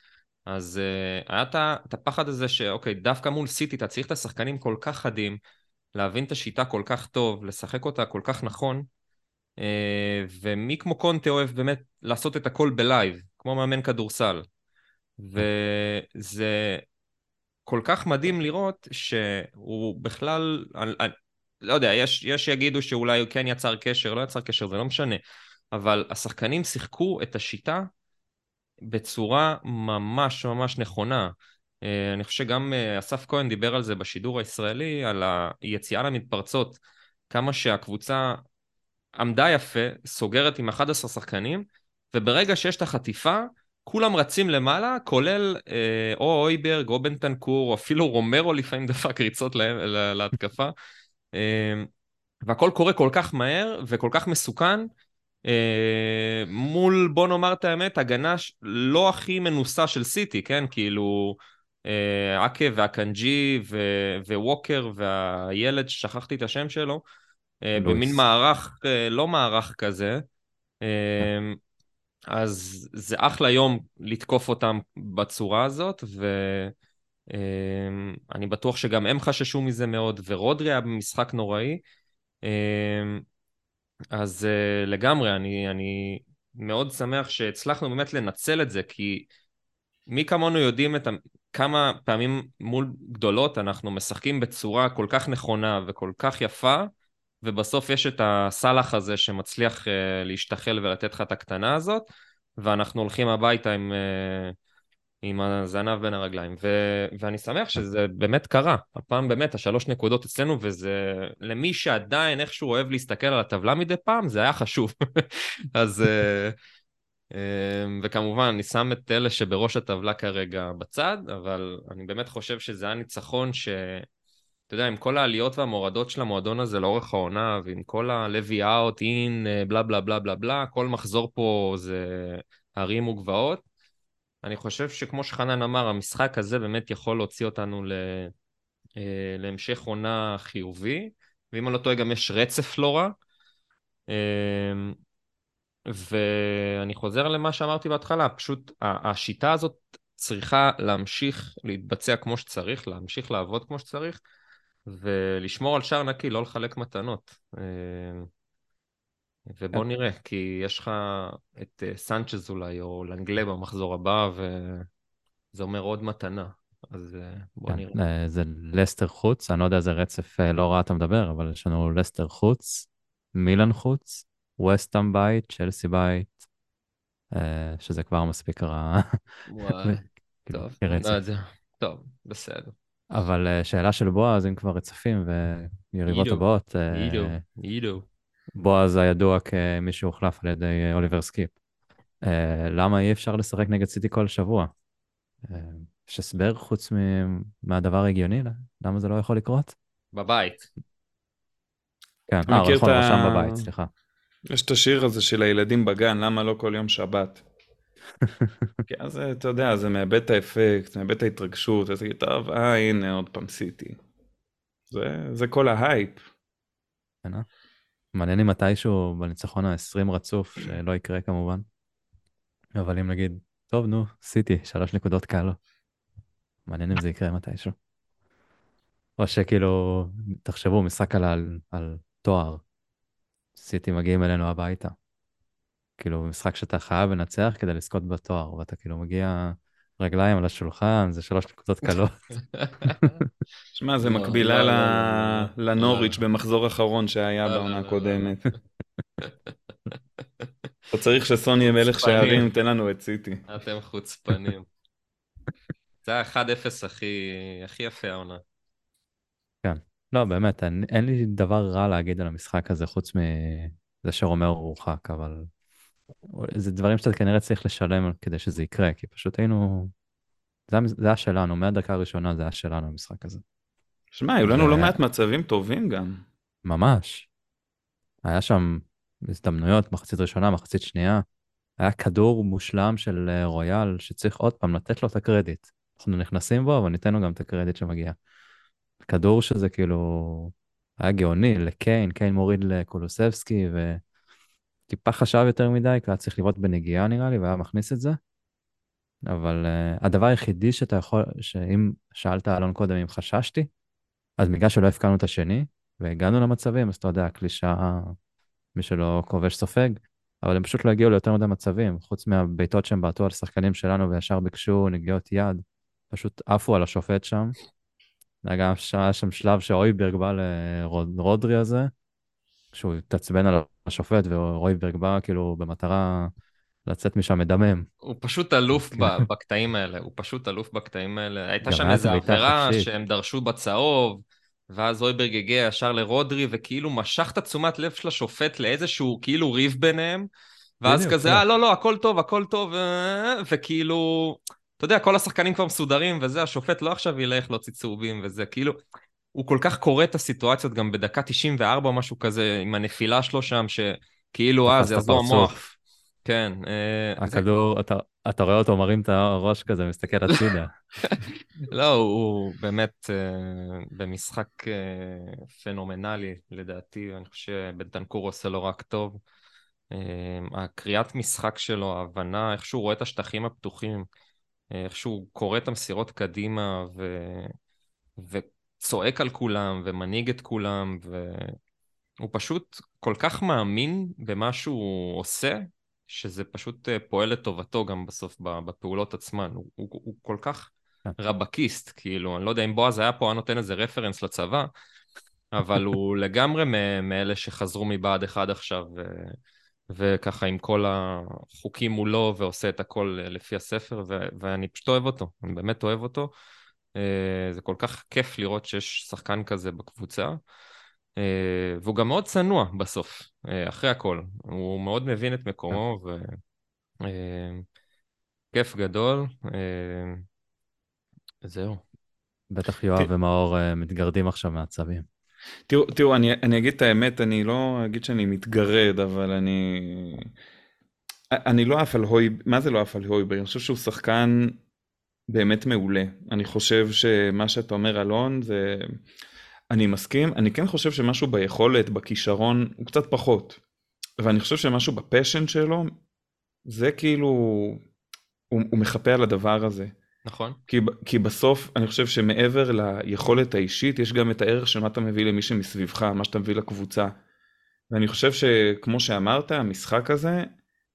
אז uh, היה את הפחד הזה שאוקיי, דווקא מול סיטי אתה צריך את השחקנים כל כך חדים, להבין את השיטה כל כך טוב, לשחק אותה כל כך נכון, uh, ומי כמו קונטה אוהב באמת לעשות את הכל בלייב, כמו מאמן כדורסל. וזה כל כך מדהים לראות שהוא בכלל, לא יודע, יש, יש שיגידו שאולי הוא כן יצר קשר, לא יצר קשר, זה לא משנה. אבל השחקנים שיחקו את השיטה בצורה ממש ממש נכונה. אה, אני חושב שגם אה, אסף כהן דיבר על זה בשידור הישראלי, על היציאה למתפרצות, כמה שהקבוצה עמדה יפה, סוגרת עם 11 שחקנים, וברגע שיש את החטיפה, כולם רצים למעלה, כולל אה, או אויברג או בנטנקור, או אפילו רומרו לפעמים דפק ריצות לה, להתקפה. אמ, והכל קורה כל כך מהר וכל כך מסוכן, אה, מול, בוא נאמר את האמת, הגנה לא הכי מנוסה של סיטי, כן? כאילו, אה, אקה והקנג'י וווקר והילד, ששכחתי את השם שלו, אה, במין מערך, לא מערך כזה. אמ, אז זה אחלה יום לתקוף אותם בצורה הזאת, ו... אמ, אני בטוח שגם הם חששו מזה מאוד, ורודרי היה במשחק נוראי. אמ, אז אה, לגמרי, אני, אני מאוד שמח שהצלחנו באמת לנצל את זה, כי מי כמונו יודעים את. כמה פעמים מול גדולות אנחנו משחקים בצורה כל כך נכונה וכל כך יפה, ובסוף יש את הסאלח הזה שמצליח uh, להשתחל ולתת לך את הקטנה הזאת, ואנחנו הולכים הביתה עם... Uh, עם הזנב בין הרגליים, ו... ואני שמח שזה באמת קרה. הפעם באמת, השלוש נקודות אצלנו, וזה למי שעדיין איכשהו אוהב להסתכל על הטבלה מדי פעם, זה היה חשוב. אז... אה, אה, וכמובן, אני שם את אלה שבראש הטבלה כרגע בצד, אבל אני באמת חושב שזה היה ניצחון ש... אתה יודע, עם כל העליות והמורדות של המועדון הזה לאורך העונה, ועם כל ה-levy out, in, בלה בלה בלה בלה בלה, כל מחזור פה זה הרים וגבעות. אני חושב שכמו שחנן אמר, המשחק הזה באמת יכול להוציא אותנו ל... אה, להמשך עונה חיובי, ואם אני לא טועה גם יש רצף לא רע. אמ, ואני חוזר למה שאמרתי בהתחלה, פשוט השיטה הזאת צריכה להמשיך להתבצע כמו שצריך, להמשיך לעבוד כמו שצריך, ולשמור על שער נקי, לא לחלק מתנות. ובוא כן. נראה, כי יש לך את אה, סנצ'ז אולי, או לנגלה במחזור הבא, וזה אומר עוד מתנה. אז אה, בוא כן, נראה. אה, זה לסטר חוץ, אני לא יודע איזה רצף לא רע אתה מדבר, אבל יש לנו לסטר חוץ, מילאן חוץ, ווסטאם בית, צ'לסי בית, שזה כבר מספיק רע. וואי, כאילו, טוב, לא טוב, בסדר. אבל שאלה של בועז, אם כבר רצפים ויריבות הבאות. עידו, עידו. בועז הידוע כמי שהוחלף על ידי אה, אוליבר סקיפ. אה, למה אי אפשר לשחק נגד סיטי כל שבוע? אה, יש הסבר חוץ מהדבר ההגיוני? למה זה לא יכול לקרות? בבית. כן, אה, הוא יכול רשם. בבית, סליחה. יש את השיר הזה של הילדים בגן, למה לא כל יום שבת? כי אז אתה יודע, זה מאבד את האפקט, מאבד את ההתרגשות, אז טוב, אה, הנה עוד פעם סיטי. זה, זה כל ההייפ. מעניין אם מתישהו בניצחון ה-20 רצוף, שלא יקרה כמובן. אבל אם נגיד, טוב, נו, סיטי, שלוש נקודות קלו. מעניין אם זה יקרה מתישהו. או שכאילו, תחשבו, משחק על, על, על תואר. סיטי מגיעים אלינו הביתה. כאילו, משחק שאתה חייב לנצח כדי לזכות בתואר, ואתה כאילו מגיע רגליים על השולחן, זה שלוש נקודות קלות. שמע, זה לא, מקבילה לא, לא, לנוריץ' במחזור האחרון שהיה בעונה הקודמת. אתה צריך שסוני יהיה מלך שערים, תן לנו את סיטי. אתם חוצפנים. זה ה-1-0 הכי יפה העונה. כן. לא, באמת, אין לי דבר רע להגיד על המשחק הזה, חוץ מזה שרומר הורחק, אבל זה דברים שאתה כנראה צריך לשלם כדי שזה יקרה, כי פשוט היינו... זה, זה היה שלנו, מהדקה הראשונה זה היה שלנו המשחק הזה. שמע, היו לנו ו... לא מעט מצבים טובים גם. ממש. היה שם הזדמנויות, מחצית ראשונה, מחצית שנייה. היה כדור מושלם של אה, רויאל, שצריך עוד פעם לתת לו את הקרדיט. אנחנו נכנסים בו, אבל ניתן לו גם את הקרדיט שמגיע. כדור שזה כאילו היה גאוני לקיין, קיין מוריד לקולוסבסקי, ו... טיפה חשב יותר מדי, כי היה צריך לראות בנגיעה נראה לי, והיה מכניס את זה. אבל uh, הדבר היחידי שאתה יכול, שאם שאלת אלון קודם אם חששתי, אז בגלל שלא הפקענו את השני, והגענו למצבים, אז אתה יודע, קלישה, מי שלא כובש סופג, אבל הם פשוט לא הגיעו ליותר מדי מצבים, חוץ מהבעיטות שהם בעטו על שחקנים שלנו וישר ביקשו נגיעות יד, פשוט עפו על השופט שם. היה גם שם שלב שאויברג בא לרודרי הזה, שהוא התעצבן על השופט ורויברג בא כאילו במטרה לצאת משם מדמם. הוא פשוט אלוף בקטעים האלה, הוא פשוט אלוף בקטעים האלה. הייתה שם איזו עבירה שהם דרשו בצהוב, ואז רויברג הגיע ישר לרודרי, וכאילו משך את התשומת לב של השופט לאיזשהו כאילו ריב ביניהם, ואז כזה, אה, לא, לא, הכל טוב, הכל טוב, אה, וכאילו, אתה יודע, כל השחקנים כבר מסודרים, וזה, השופט לא עכשיו ילך להוציא צהובים, וזה כאילו... הוא כל כך קורא את הסיטואציות גם בדקה 94 או משהו כזה, עם הנפילה שלו שם, שכאילו, אה, זה יעזור המוח. כן. אה, הכדור, זה... אתה, אתה רואה אותו מרים את הראש כזה, מסתכל הצידה. לא, הוא באמת uh, במשחק uh, פנומנלי, לדעתי, אני חושב שבנטנקור עושה לו רק טוב. הקריאת משחק שלו, ההבנה, איך שהוא רואה את השטחים הפתוחים, איך שהוא קורא את המסירות קדימה, ו... ו... צועק על כולם ומנהיג את כולם, והוא פשוט כל כך מאמין במה שהוא עושה, שזה פשוט אה, פועל לטובתו גם בסוף בפעולות עצמן. הוא, הוא, הוא כל כך כן. רבקיסט, כאילו, אני לא יודע אם בועז היה פה, היה נותן איזה רפרנס לצבא, אבל הוא לגמרי מאלה שחזרו מבה"ד 1 עכשיו, וככה עם כל החוקים מולו ועושה את הכל לפי הספר, ו- ואני פשוט אוהב אותו, אני באמת אוהב אותו. אה, זה כל כך כיף לראות שיש שחקן כזה בקבוצה. אה, והוא גם מאוד צנוע בסוף, אה, אחרי הכל. הוא מאוד מבין את מקומו, וכיף גדול. זהו. בטח יואב ומאור מתגרדים עכשיו מעצבים. תראו, תראו אני, אני אגיד את האמת, אני לא אגיד שאני מתגרד, אבל אני... אני לא עף על הויב, מה זה לא עף על הויבר? אני חושב שהוא שחקן באמת מעולה. אני חושב שמה שאתה אומר אלון זה... אני מסכים, אני כן חושב שמשהו ביכולת, בכישרון, הוא קצת פחות. ואני חושב שמשהו בפשן שלו, זה כאילו, הוא, הוא מחפה על הדבר הזה. נכון. כי, כי בסוף אני חושב שמעבר ליכולת האישית, יש גם את הערך של מה אתה מביא למי שמסביבך, מה שאתה מביא לקבוצה. ואני חושב שכמו שאמרת, המשחק הזה,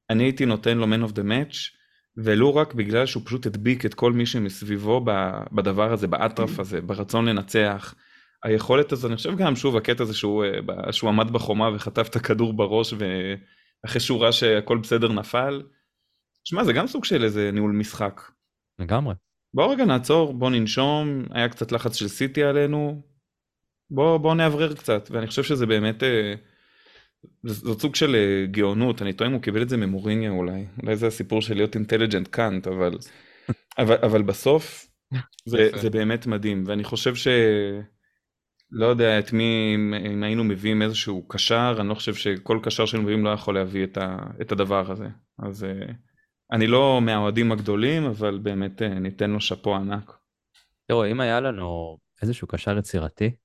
אני הייתי נותן לו man of the match, ולו רק בגלל שהוא פשוט הדביק את כל מי שמסביבו בדבר הזה, באטרף הזה, ברצון לנצח. היכולת הזו, אני חושב גם שוב הקטע הזה שהוא, אה, שהוא עמד בחומה וחטף את הכדור בראש ואחרי שהוא ראה שהכל בסדר נפל. שמע זה גם סוג של איזה ניהול משחק. לגמרי. בוא רגע נעצור, בוא ננשום, היה קצת לחץ של סיטי עלינו, בוא, בוא נאוורר קצת, ואני חושב שזה באמת, אה, זאת סוג של אה, גאונות, אני טועה אם הוא קיבל את זה ממוריניה אולי, אולי זה הסיפור של להיות אינטליג'נט קאנט, אבל, אבל, אבל בסוף זה, זה באמת מדהים, ואני חושב ש... לא יודע את מי, אם היינו מביאים איזשהו קשר, אני לא חושב שכל קשר שהיינו מביאים לא יכול להביא את, ה, את הדבר הזה. אז אה, אני לא מהאוהדים הגדולים, אבל באמת אה, ניתן לו שאפו ענק. תראו, אם היה לנו איזשהו קשר יצירתי,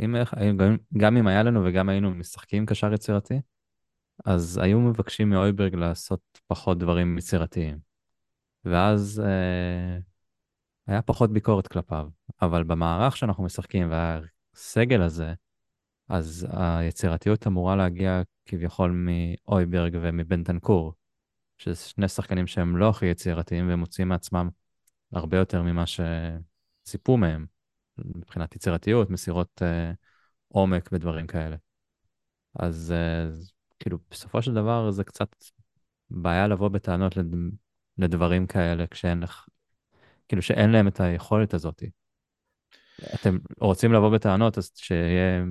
אם, גם, גם אם היה לנו וגם היינו משחקים קשר יצירתי, אז היו מבקשים מאויברג לעשות פחות דברים יצירתיים. ואז אה, היה פחות ביקורת כלפיו. אבל במערך שאנחנו משחקים והסגל הזה, אז היצירתיות אמורה להגיע כביכול מאויברג ומבנטנקור, שזה שני שחקנים שהם לא הכי יצירתיים והם מוציאים מעצמם הרבה יותר ממה שציפו מהם, מבחינת יצירתיות, מסירות אה, עומק ודברים כאלה. אז אה, כאילו, בסופו של דבר זה קצת בעיה לבוא בטענות לד... לדברים כאלה כשאין לך, כאילו שאין להם את היכולת הזאת. אתם רוצים לבוא בטענות, אז שיהיה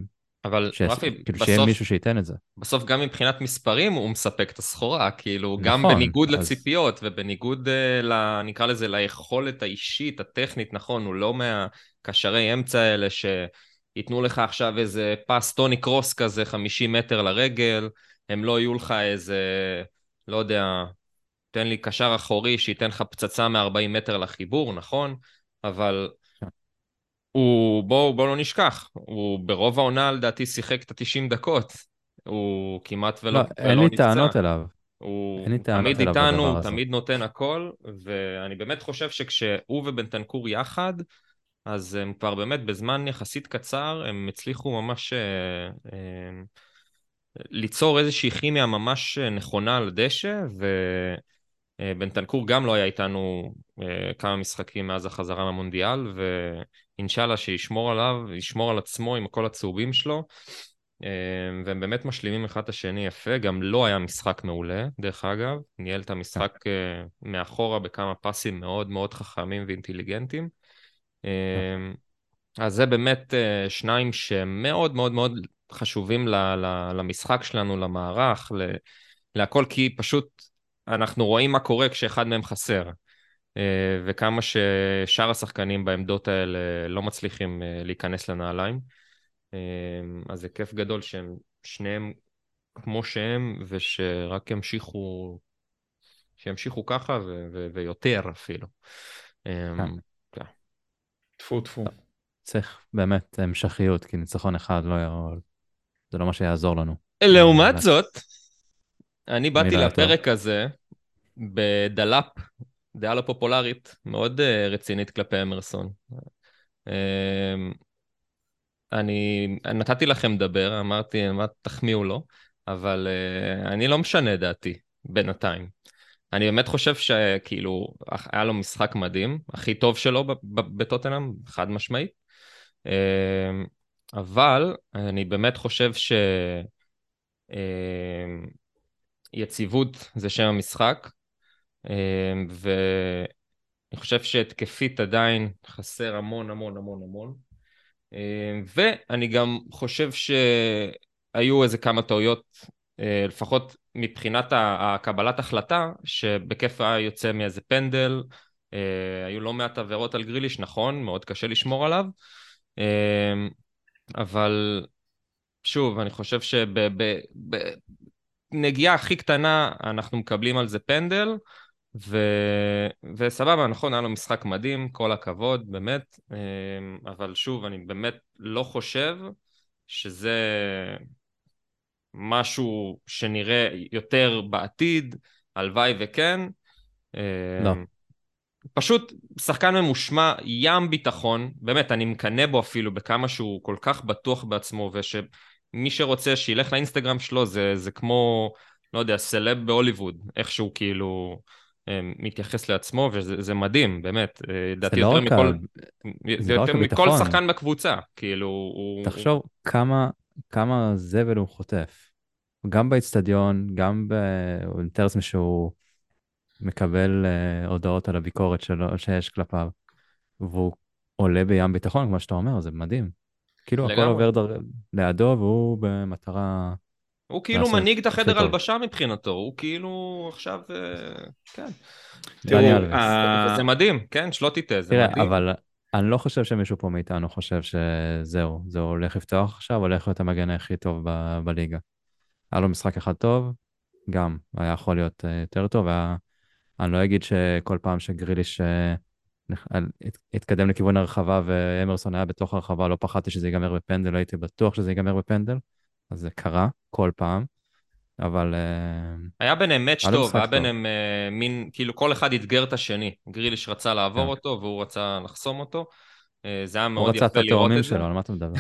אבל ש... רפי, כאילו בסוף, שיהיה מישהו שייתן את זה. בסוף גם מבחינת מספרים הוא מספק את הסחורה, כאילו נכון, גם בניגוד אז... לציפיות ובניגוד, uh, ל, נקרא לזה, ליכולת האישית, הטכנית, נכון, הוא לא מהקשרי אמצע האלה שייתנו לך עכשיו איזה פס טוני קרוס כזה 50 מטר לרגל, הם לא יהיו לך איזה, לא יודע, תן לי קשר אחורי שייתן לך פצצה מ-40 מטר לחיבור, נכון? אבל הוא, בואו בוא לא נשכח, הוא ברוב העונה לדעתי שיחק את ה-90 דקות. הוא כמעט ולא, לא, ולא אין לי טענות אליו. הוא תמיד איתנו, הוא תמיד נותן הכל, ואני באמת חושב שכשהוא ובנטנקור יחד, אז הם כבר באמת בזמן יחסית קצר, הם הצליחו ממש אה, אה, ליצור איזושהי כימיה ממש נכונה על הדשא, ובנטנקור גם לא היה איתנו אה, כמה משחקים מאז החזרה מהמונדיאל, ו... אינשאללה שישמור עליו, ישמור על עצמו עם כל הצהובים שלו. אמ, והם באמת משלימים אחד את השני יפה, גם לא היה משחק מעולה, דרך אגב, ניהל את המשחק אה, מאחורה בכמה פסים מאוד מאוד חכמים ואינטליגנטים. אמ, אז זה באמת אה, שניים שמאוד מאוד מאוד חשובים למשחק שלנו, למערך, להכל, כי פשוט אנחנו רואים מה קורה כשאחד מהם חסר. אה, וכמה ששאר השחקנים בעמדות האלה לא מצליחים אה, להיכנס לנעליים. אה, אז זה כיף גדול שהם שניהם כמו שהם, ושרק ימשיכו, שימשיכו ככה ו- ו- ויותר אפילו. כן. טפו טפו. צריך באמת המשכיות, כי ניצחון אחד לא יעבור, זה לא מה שיעזור לנו. לעומת זאת, אני באתי לא לפרק הזה בדלאפ דעה לא פופולרית מאוד uh, רצינית כלפי אמרסון. Uh, אני נתתי לכם לדבר, אמרתי, מה תחמיאו לו, אבל uh, אני לא משנה דעתי בינתיים. אני באמת חושב שכאילו, היה לו משחק מדהים, הכי טוב שלו בטוטנאם, חד משמעית. Uh, אבל אני באמת חושב ש... Uh, יציבות זה שם המשחק, ואני חושב שהתקפית עדיין חסר המון המון המון המון. ואני גם חושב שהיו איזה כמה טעויות, לפחות מבחינת הקבלת החלטה, שבכיף היה יוצא מאיזה פנדל, היו לא מעט עבירות על גריליש, נכון, מאוד קשה לשמור עליו, אבל שוב, אני חושב שבנגיעה הכי קטנה אנחנו מקבלים על זה פנדל, ו... וסבבה, נכון, היה לו משחק מדהים, כל הכבוד, באמת, אבל שוב, אני באמת לא חושב שזה משהו שנראה יותר בעתיד, הלוואי וכן. לא. פשוט שחקן ממושמע, ים ביטחון, באמת, אני מקנא בו אפילו בכמה שהוא כל כך בטוח בעצמו, ושמי שרוצה שילך לאינסטגרם שלו, זה, זה כמו, לא יודע, סלב בהוליווד, איכשהו כאילו מתייחס לעצמו, וזה מדהים, באמת. אה, לדעתי לא יותר מכל, זה לא יותר מכל. שחקן בקבוצה, כאילו, הוא... תחשוב כמה, כמה זבל הוא חוטף. גם באצטדיון, גם ב... לעצמי שהוא מקבל uh, הודעות על הביקורת שלו, שיש כלפיו, והוא עולה בים ביטחון, כמו שאתה אומר, זה מדהים. כאילו הכל לגמרי. עובר דר... לידו והוא במטרה... הוא כאילו לעשות מנהיג את החדר. הלבשה מבחינתו, הוא כאילו עכשיו, אה, כן. תראו, דני אלווס. ה- וזה מדהים, כן, שלא תטעה, זה תראה, מדהים. אבל אני לא חושב שמישהו פה מאיתנו חושב שזהו, זה הולך לפתוח עכשיו, הולך להיות המגן הכי טוב ב- בליגה. היה לו משחק אחד טוב, גם, היה יכול להיות אה, יותר טוב, היה... אני לא אגיד שכל פעם שגריליש אה, התקדם לכיוון הרחבה ואמרסון היה בתוך הרחבה, לא פחדתי שזה ייגמר בפנדל, הייתי בטוח שזה ייגמר בפנדל, אז זה קרה כל פעם, אבל אה, היה ביניהם מאץ' טוב, היה. ביניהם אה, מין, כאילו כל אחד אתגר את השני. גריליש רצה לעבור כן. אותו והוא רצה לחסום אותו. אה, זה היה הוא מאוד רצה את יפה לראות התאומים את זה. שלו, על מה אתה מדבר?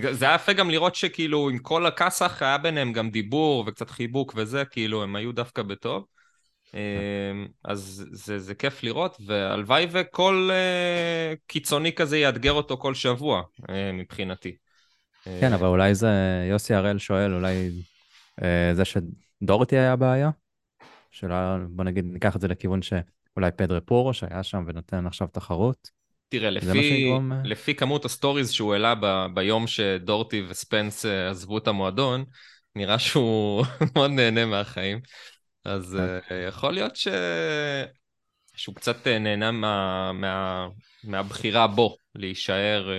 זה היה יפה גם לראות שכאילו עם כל הכסח היה ביניהם גם דיבור וקצת חיבוק וזה, כאילו הם היו דווקא בטוב. אז זה, זה כיף לראות, והלוואי וכל קיצוני כזה יאתגר אותו כל שבוע, מבחינתי. אה, כן, אבל אולי זה, יוסי הראל שואל, אולי אה, זה שדוהרטי היה הבעיה? שאולי, בוא נגיד, ניקח את זה לכיוון שאולי פדרו פורו, שהיה שם ונותן עכשיו תחרות. תראה, לפי, שיגרום, אה? לפי כמות ה stories שהוא העלה ב, ביום שדוהרטי וספנס עזבו את המועדון, נראה שהוא מאוד נהנה מהחיים. אז יכול להיות ש... שהוא קצת נהנה מה, מה, מהבחירה בו, להישאר,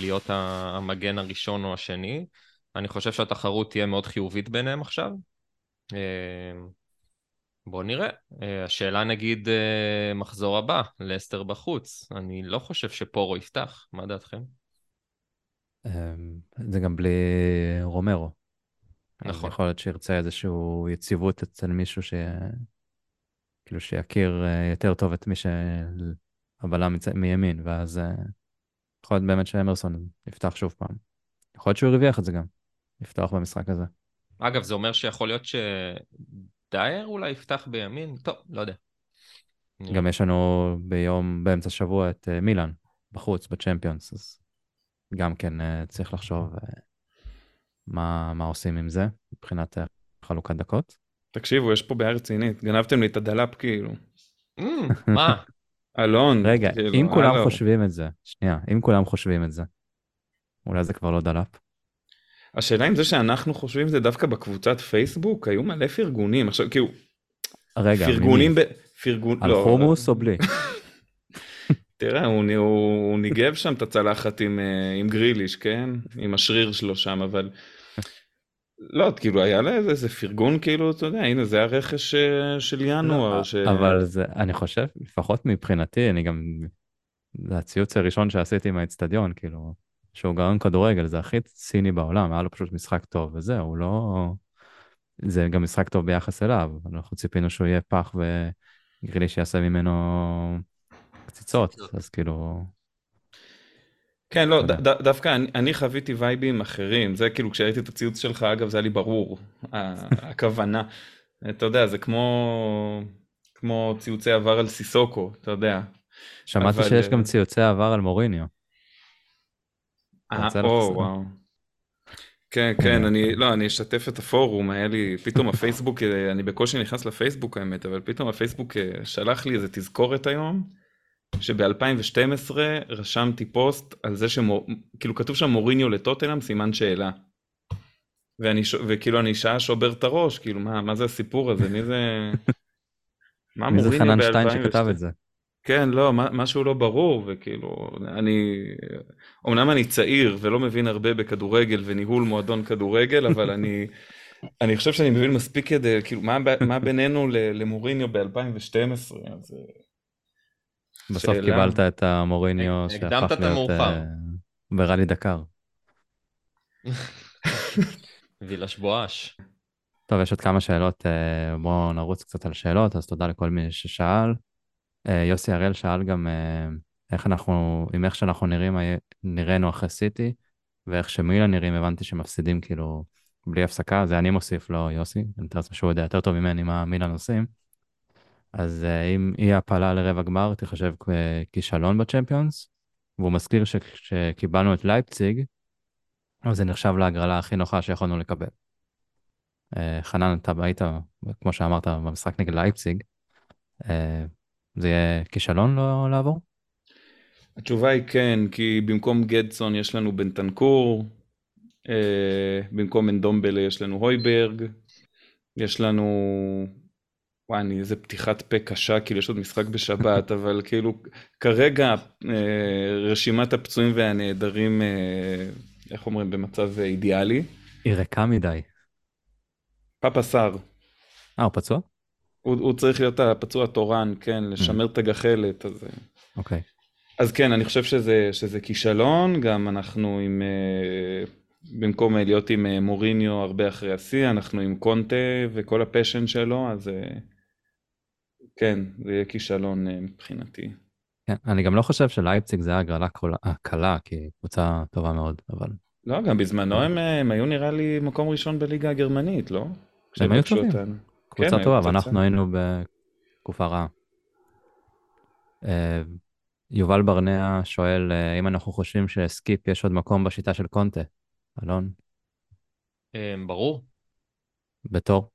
להיות ה- המגן הראשון או השני. אני חושב שהתחרות תהיה מאוד חיובית ביניהם עכשיו. אה, בואו נראה. אה, השאלה נגיד אה, מחזור הבא, לסטר בחוץ. אני לא חושב שפורו יפתח, מה דעתכם? אה, זה גם בלי רומרו. נכון. יכול להיות שירצה איזושהי יציבות אצל מישהו ש... כאילו שיכיר אה, יותר טוב את מי שהבלם. מימין, ואז אה, יכול להיות באמת שאמרסון יפתח שוב פעם. יכול להיות שהוא הרוויח את זה גם, לפתוח במשחק הזה. אגב, זה אומר שיכול להיות שדייר אולי יפתח בימין? טוב, לא יודע. גם יש לנו ביום, באמצע השבוע את אה, מילאן, בחוץ, בצ'מפיונס, אז גם כן אה, צריך לחשוב אה, מה, מה עושים עם זה, מבחינת חלוקת דקות. תקשיבו, יש פה בעיה רצינית, גנבתם לי את הדלאפ כאילו. Mm, מה? אלון, רגע, כאילו, אם כולם הלו. חושבים את זה, שנייה, אם כולם חושבים את זה, אולי זה כבר לא דלאפ. השאלה אם זה שאנחנו חושבים זה דווקא בקבוצת פייסבוק, היו מלא פרגונים, עכשיו כאילו, רגע, פרגונים? ב... פרגון, על לא, חומוס או בלי? תראה, הוא, הוא, הוא ניגב שם את הצלחת עם, אה, עם גריליש, כן? עם השריר שלו שם, אבל... לא, כאילו היה לה איזה, איזה פרגון, כאילו, אתה יודע, הנה, זה הרכש אה, של ינואר. לא, ש... אבל זה, אני חושב, לפחות מבחינתי, אני גם, זה הציוץ הראשון שעשיתי מהאצטדיון, כאילו, שהוא גאון כדורגל, זה הכי ציני בעולם, היה לו פשוט משחק טוב, וזהו, הוא לא... זה גם משחק טוב ביחס אליו, אנחנו ציפינו שהוא יהיה פח וגריליש יעשה ממנו קציצות, אז כאילו, כן, לא, ד, דווקא אני, חוויתי וייבים אחרים, זה כאילו, כשראיתי את הציוץ שלך, אגב, זה היה לי ברור, הכוונה. אתה יודע, זה כמו, כמו ציוצי עבר על סיסוקו, אתה יודע. שמעתי אבל, שיש אה, גם ציוצי עבר על מוריניו. אה, או? וואו. כן, כן, אני, לא, אני אשתף את הפורום, היה לי, פתאום הפייסבוק, אה, אני בקושי נכנס לפייסבוק האמת, אבל פתאום הפייסבוק אה, שלח לי איזה תזכורת היום, שב-2012 רשמתי פוסט על זה שכאילו כתוב שם מוריניו לטוטנאם סימן שאלה. ואני, וכאילו אני שעה שובר את הראש, כאילו מה, מה זה הסיפור הזה, מי זה... מה מי זה חנן שטיין שכתב את זה? כן, לא, משהו לא ברור, וכאילו, אני, אמנם אני צעיר ולא מבין הרבה בכדורגל וניהול מועדון כדורגל, אבל אני, אני חושב שאני מבין מספיק כדי, כאילו, מה, מה בינינו למוריניו ב-2012, אז... בסוף שאלה. קיבלת את המוריניו שהפך להיות בראלי דקר. וילש בואש. טוב, יש עוד כמה שאלות, uh, בואו נרוץ קצת על שאלות, אז תודה לכל מי ששאל. Uh, יוסי הראל שאל גם איך אנחנו, עם איך שאנחנו נראים, נראינו אחרי סיטי, ואיך שמילה נראים, הבנתי שמפסידים כאילו בלי הפסקה, זה אני מוסיף לו, יוסי, אני מתאר לעצמי שהוא יודע יותר טוב ממני מה מילן עושים. אז uh, אם אי הפלה לרבע גמר תחשב כישלון בצ'מפיונס, והוא מזכיר שכשקיבלנו את לייפציג, אז זה נחשב להגרלה הכי נוחה שיכולנו לקבל. Uh, חנן, אתה היית, כמו שאמרת, במשחק נגד לייפציג, uh, זה יהיה כישלון לא לעבור? התשובה היא כן, כי במקום גדסון יש לנו בנטנקור, במקום אנדומבלה יש לנו הויברג, יש לנו וואי, אני איזה פתיחת פה קשה, כאילו יש עוד משחק בשבת, אבל כאילו כרגע אה, רשימת הפצועים והנעדרים, אה, איך אומרים, במצב אידיאלי. היא ריקה מדי. פאפה סאר. אה, הוא פצוע? הוא, הוא צריך להיות הפצוע התורן, כן, לשמר mm. את הגחלת, אז... אה. אוקיי. Okay. אז כן, אני חושב שזה, שזה כישלון, גם אנחנו עם... במקום להיות עם מוריניו הרבה אחרי השיא, אנחנו עם קונטה וכל הפשן שלו, אז כן, זה יהיה כישלון אה, מבחינתי. כן, אני גם לא חושב שלייפציג זה הגרלה קלה, כי היא קבוצה טובה מאוד, אבל... לא, גם בזמנו הם, אה, הם היו נראה לי מקום ראשון בליגה הגרמנית, לא? הם היו טובים. קבוצה כן, טובה, ואנחנו היינו בתקופה רעה. אה, יובל ברנע שואל אם אנחנו חושבים שסקיפ יש עוד מקום בשיטה של קונטה. אלון? ברור. בתור?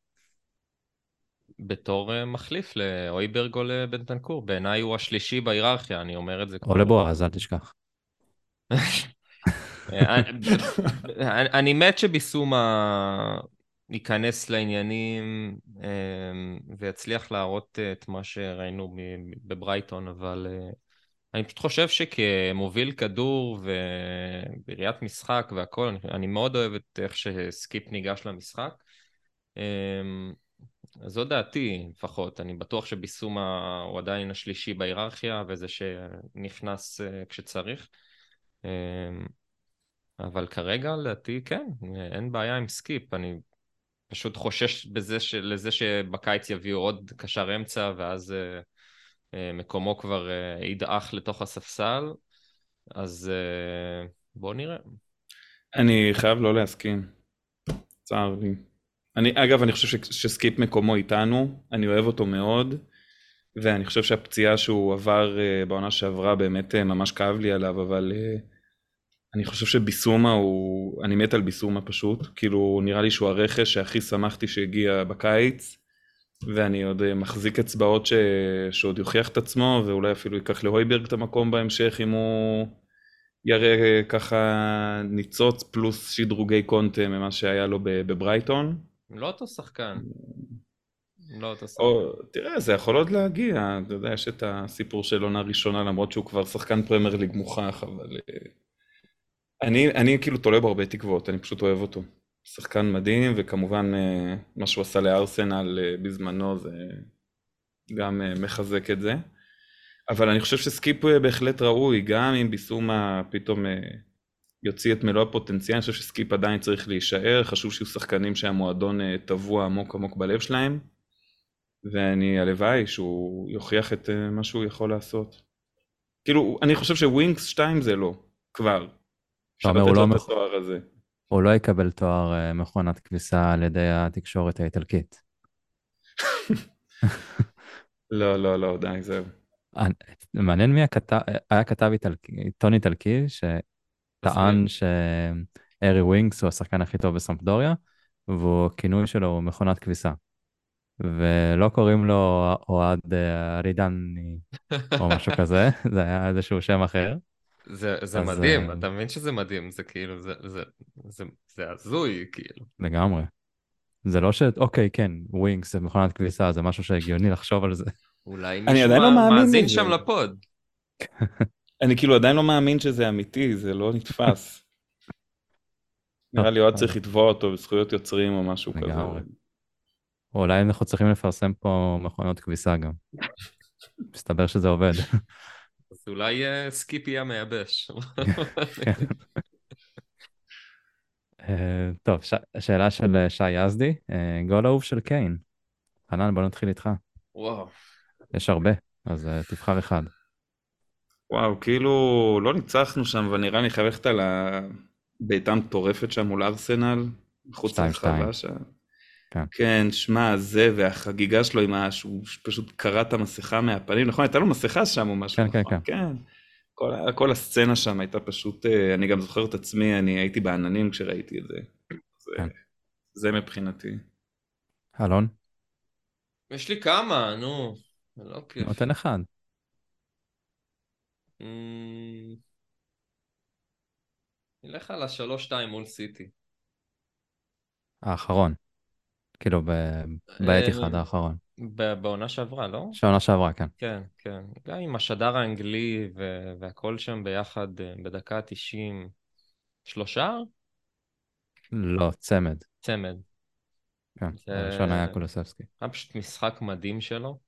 בתור אה, מחליף לאויברג או לבנטנקור. בעיניי הוא השלישי בהיררכיה, אני אומר את זה. או לבועז, אל תשכח. אה, אני מת שביסומה ייכנס לעניינים אה, ויצליח להראות את מה שראינו בברייטון, אבל אני פשוט חושב שכמוביל כדור ובראיית משחק והכל, אני מאוד אוהב את איך שסקיפ ניגש למשחק. זו דעתי לפחות, אני בטוח שביסומה הוא עדיין השלישי בהיררכיה וזה שנכנס אה, כשצריך. אמ, אבל כרגע לדעתי כן, אין בעיה עם סקיפ, אני פשוט חושש בזה ש... לזה שבקיץ יביאו עוד קשר אמצע ואז אה, אה, מקומו כבר ידעך לתוך הספסל, אז בואו נראה. אני חייב לא להסכים, צער לי. אני, אגב, אני חושב שסקיפ מקומו איתנו, אני אוהב אותו מאוד, ואני חושב שהפציעה שהוא עבר uh, בעונה שעברה באמת uh, ממש כאב לי עליו, אבל uh, אני חושב שביסומה הוא, אני מת על ביסומה פשוט, כאילו נראה לי שהוא הרכש שהכי שמחתי שהגיע בקיץ, ואני עוד uh, מחזיק אצבעות ש... שעוד יוכיח את עצמו, ואולי אפילו ייקח להויברג את המקום בהמשך אם הוא יראה ככה ניצוץ פלוס שדרוגי קונטה ממה שהיה לו בברייטון. לא אותו שחקן. לא אותו שחקן. או, תראה, זה יכול עוד להגיע, אתה יודע, יש את הסיפור של עונה ראשונה, למרות שהוא כבר שחקן פרמייר ליג מוכח, אבל... אה, אני, אני כאילו תולה בו הרבה תקוות, אני פשוט אוהב אותו. שחקן מדהים, וכמובן אה, מה שהוא עשה לארסנל אה, בזמנו זה גם מחזק את זה. אבל אני חושב שסקיפ בהחלט ראוי, גם אם ביסומה פתאום יוציא את מלוא הפוטנציאל, אני חושב שסקיפ עדיין צריך להישאר, חשוב שיהיו שחקנים שהמועדון אה, טבוע עמוק עמוק בלב שלהם, ואני הלוואי שהוא יוכיח את אה, מה שהוא יכול לעשות. כאילו, אני חושב שווינקס 2 זה לא, כבר. אפשר לתת לו לא את התואר הזה. הוא לא יקבל תואר אה, מכונת כביסה על ידי התקשורת האיטלקית. לא, לא, לא, די, זהו. מעניין מי הכתב, היה כתב עיתון איטלקי, טען שאין ארי ווינקס הוא השחקן הכי טוב בסמפדוריה, והכינוי שלו הוא מכונת כביסה. ולא קוראים לו אוהד אה, ארידני או משהו כזה, זה היה איזשהו שם אחר. זה, זה אז, מדהים, אה, אתה מבין שזה מדהים, זה כאילו, זה, זה, זה, זה הזוי, כאילו. לגמרי. זה לא ש... אוקיי, כן, ווינקס זה מכונת כביסה, זה משהו שהגיוני לחשוב על זה. אולי אני מישהו לא מאזין. שם לפוד. אני כאילו עדיין לא מאמין שזה אמיתי, זה לא נתפס. נראה לי אוהד צריך לתבוע אותו בזכויות יוצרים או משהו כזה. או אולי אנחנו צריכים לפרסם פה מכונות כביסה גם. מסתבר שזה עובד. אז אולי אה, סקיפ יהיה מייבש. אה, טוב. שאלה של אה, שי יזדי, גול אהוב של קיין. חנן, בוא נתחיל איתך. וואו. יש הרבה, אז תבחר אחד. וואו, כאילו לא ניצחנו שם, אבל נראה לי חייב ללכת על הבעיטה מטורפת שם מול ארסנל, לרחבה שתיים. שם. כן. כן, שמע, זה והחגיגה שלו עם ה... שהוא פשוט קרע את המסכה מהפנים, נכון? הייתה לו מסכה שם או משהו, כן, כן, נכון? כן. כל, ה- כל הסצנה שם הייתה פשוט, אה, אני גם זוכר את עצמי, אני הייתי בעננים כשראיתי את זה. זה, כן. זה מבחינתי. אלון, יש לי כמה, נו. זה לא כיף. נותן אחד. אמ, נלך על השלוש-שתיים מול סיטי. האחרון. כאילו, ב- בעת אחד האחרון. בעונה שעברה, לא? שעונה שעברה, כן. כן, כן. גם עם השדר האנגלי והכל שם ביחד אה, בדקה ה-90. שלושה? לא, צמד. צמד. כן, הראשון היה קולוסבסקי. היה פשוט משחק מדהים שלו.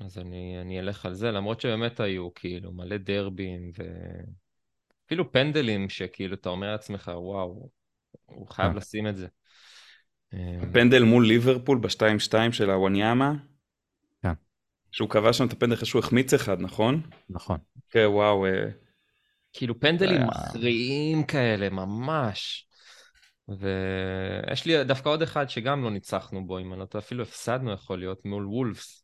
אז אני, אני אלך על זה, למרות שבאמת היו כאילו מלא דרבים ואפילו פנדלים שכאילו אתה אומר לעצמך, וואו, הוא חייב כן. לשים את זה. אמ, הפנדל מול ליברפול ב-2-2 של הוואניאמה. כן. שהוא קבע שם את הפנדל אחרי שהוא החמיץ אחד, נכון? נכון. כן, וואו. אה, כאילו פנדלים היה- מכריעים כאלה, ממש. ויש לי דווקא עוד אחד שגם לא ניצחנו בו, אם אני לא טועה, אפילו הפסדנו יכול להיות, מול וולפס,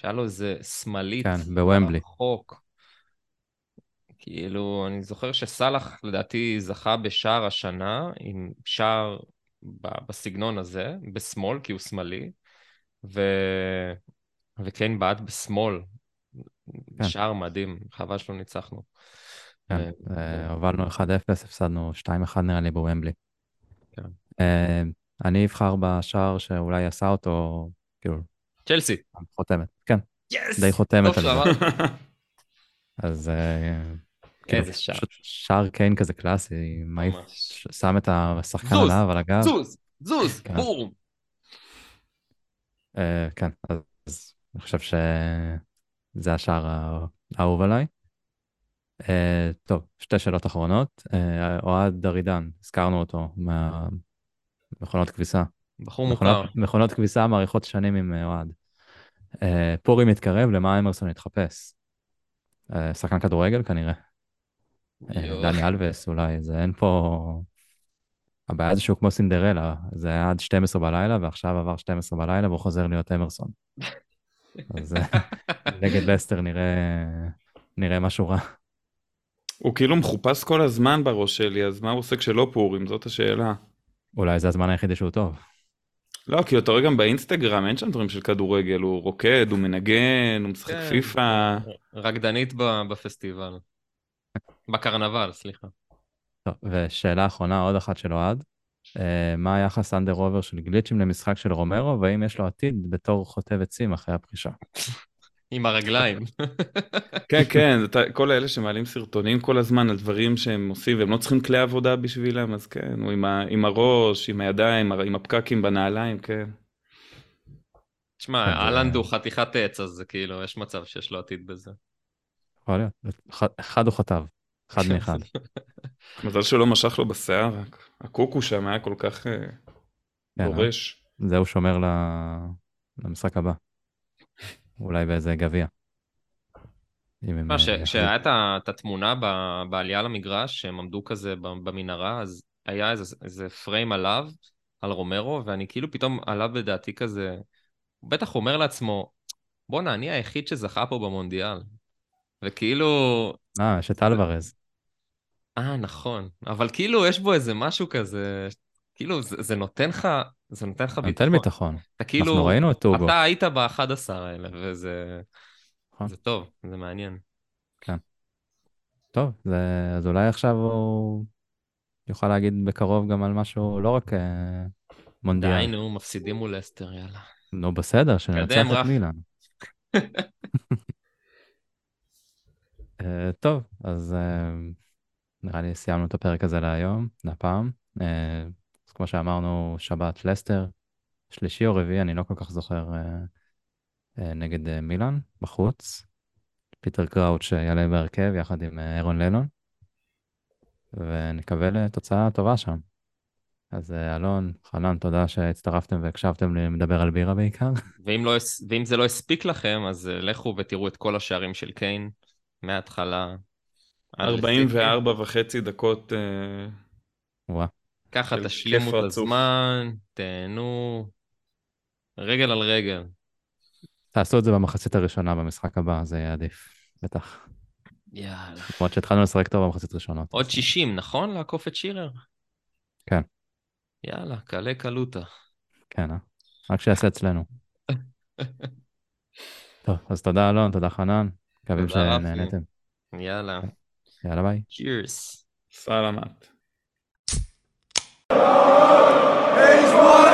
שהיה לו איזה שמאלית. כן, בוומבלי. רחוק. כאילו, אני זוכר שסאלח לדעתי זכה בשער השנה, עם שער בסגנון הזה, בשמאל, כי הוא שמאלי, ו... וקיין בעט בשמאל. כן. שער מדהים, חבל שלא ניצחנו. כן, אה, אה, הובלנו 1-0, הפסדנו 2-1 נראה לי בוומבלי. כן. אה, אני אבחר בשער שאולי עשה אותו, כאילו, צ'לסי. חותמת. כן, יס! די חותמת על זה. אז אה, כאילו, איזה שער. שער קיין כזה קלאסי, ממש. שם את השחקן עליו, על הגב. זוז, זוז, כן. בום. אה, כן, אז אני חושב שזה השער האהוב עליי. אה, טוב, שתי שאלות אחרונות. אוהד דרידן, הזכרנו אותו מהמכונות כביסה. בחור מוכר. מכונות, כביסה מאריכות שנים עם אוהד. אה, פורים מתקרב, למה אמרסון יתחפש? אה, שחקן כדורגל כנראה. אה. דני אלווס אולי, זה אין פה... הבעיה זה שהוא כמו סינדרלה, זה היה עד 12 בלילה ועכשיו עבר 12 בלילה והוא חוזר להיות אמרסון. אז נגד לסטר נראה, נראה משהו רע. הוא כאילו מחופש כל הזמן בראש שלי, אז מה הוא עושה כשלא פורים? זאת השאלה. אולי זה הזמן היחידי שהוא טוב. לא, כי אתה רואה גם באינסטגרם, אין שם דברים של כדורגל, הוא רוקד, הוא מנגן, הוא משחק כן. פיפא. רקדנית בפסטיבל. בקרנבל, סליחה. טוב, ושאלה אחרונה, עוד אחת של אוהד. אה, מה היחס אנדר עובר של גליצ'ים למשחק של רומרו, והאם יש לו עתיד בתור חוטב עצים אחרי הפרישה? עם הרגליים. כן, כן, אתה, כל האלה שמעלים סרטונים כל הזמן על דברים שהם עושים, והם לא צריכים כלי עבודה בשבילם, אז כן, הוא עם, ה, עם הראש, עם הידיים, עם הפקקים בנעליים, כן. תשמע, אהלנד אה, הוא חתיכת עץ, אז זה כאילו, יש מצב שיש לו עתיד בזה. יכול להיות. אחד- הוא חטב, אחד מאחד. מזל שלא משך לו בשיער, הקוקו שם היה כל כך אה, כן, דורש. זה הוא שומר למשחק הבא. אולי באיזה גביע. ש- אה, כשהיה את התמונה בעלייה למגרש, שהם עמדו כזה במנהרה, אז היה איזה- איזה פריים עליו, על רומרו, ואני כאילו פתאום עלה בדעתי כזה, הוא בטח אומר לעצמו, בואנה, אני היחיד שזכה פה במונדיאל. וכאילו, אה, יש את אלוורז. אה, נכון. אבל כאילו, יש בו איזה משהו כזה, כאילו, זה, זה נותן לך, זה נותן לך ביטחון. נותן ביטחון. אתה כאילו, אנחנו ראינו את טוגו. אתה היית ב-11 האלה, וזה נכון. זה טוב, זה מעניין. טוב, זה, אז אולי עכשיו הוא יוכל להגיד בקרוב גם על משהו, לא רק אה, די, מונדיאל. נו, מפסידים מול אסטר, יאללה. נו, בסדר, שננצח את רך. מילאן. אה, טוב, אז אה, נראה לי סיימנו את הפרק הזה להיום, להפעם. אה, אז כמו שאמרנו, שבת לסטר, שלישי או רביעי, אני לא כל כך זוכר, אה, אה, נגד אה, מילאן, בחוץ. פיטר קראוץ' יעלה בהרכב יחד עם אירון לנון, ונקווה לתוצאה טובה שם. אז אלון, חנן, תודה שהצטרפתם והקשבתם לי לדבר על בירה בעיקר. ואם, לא, ואם זה לא הספיק לכם, אז לכו ותראו את כל השערים של קיין, מההתחלה. עד לסיטי. 44 וחצי דקות, וואה, ככה של תשלימו את. הזמן, תהנו, רגל על רגל. תעשו את זה במחצית הראשונה במשחק הבא, זה יהיה עדיף, בטח. יאללה. למרות שהתחלנו לשחק טוב במחצית ראשונות. עוד 60, נכון? לעקוף את שירר? כן. יאללה, קלה קלוטה. כן, אה? רק שיעשה אצלנו. טוב, אז תודה אלון, תודה חנן, מקווים. שנהנתם. יאללה. יאללה ביי. צ'ירס. סלמת. He's one.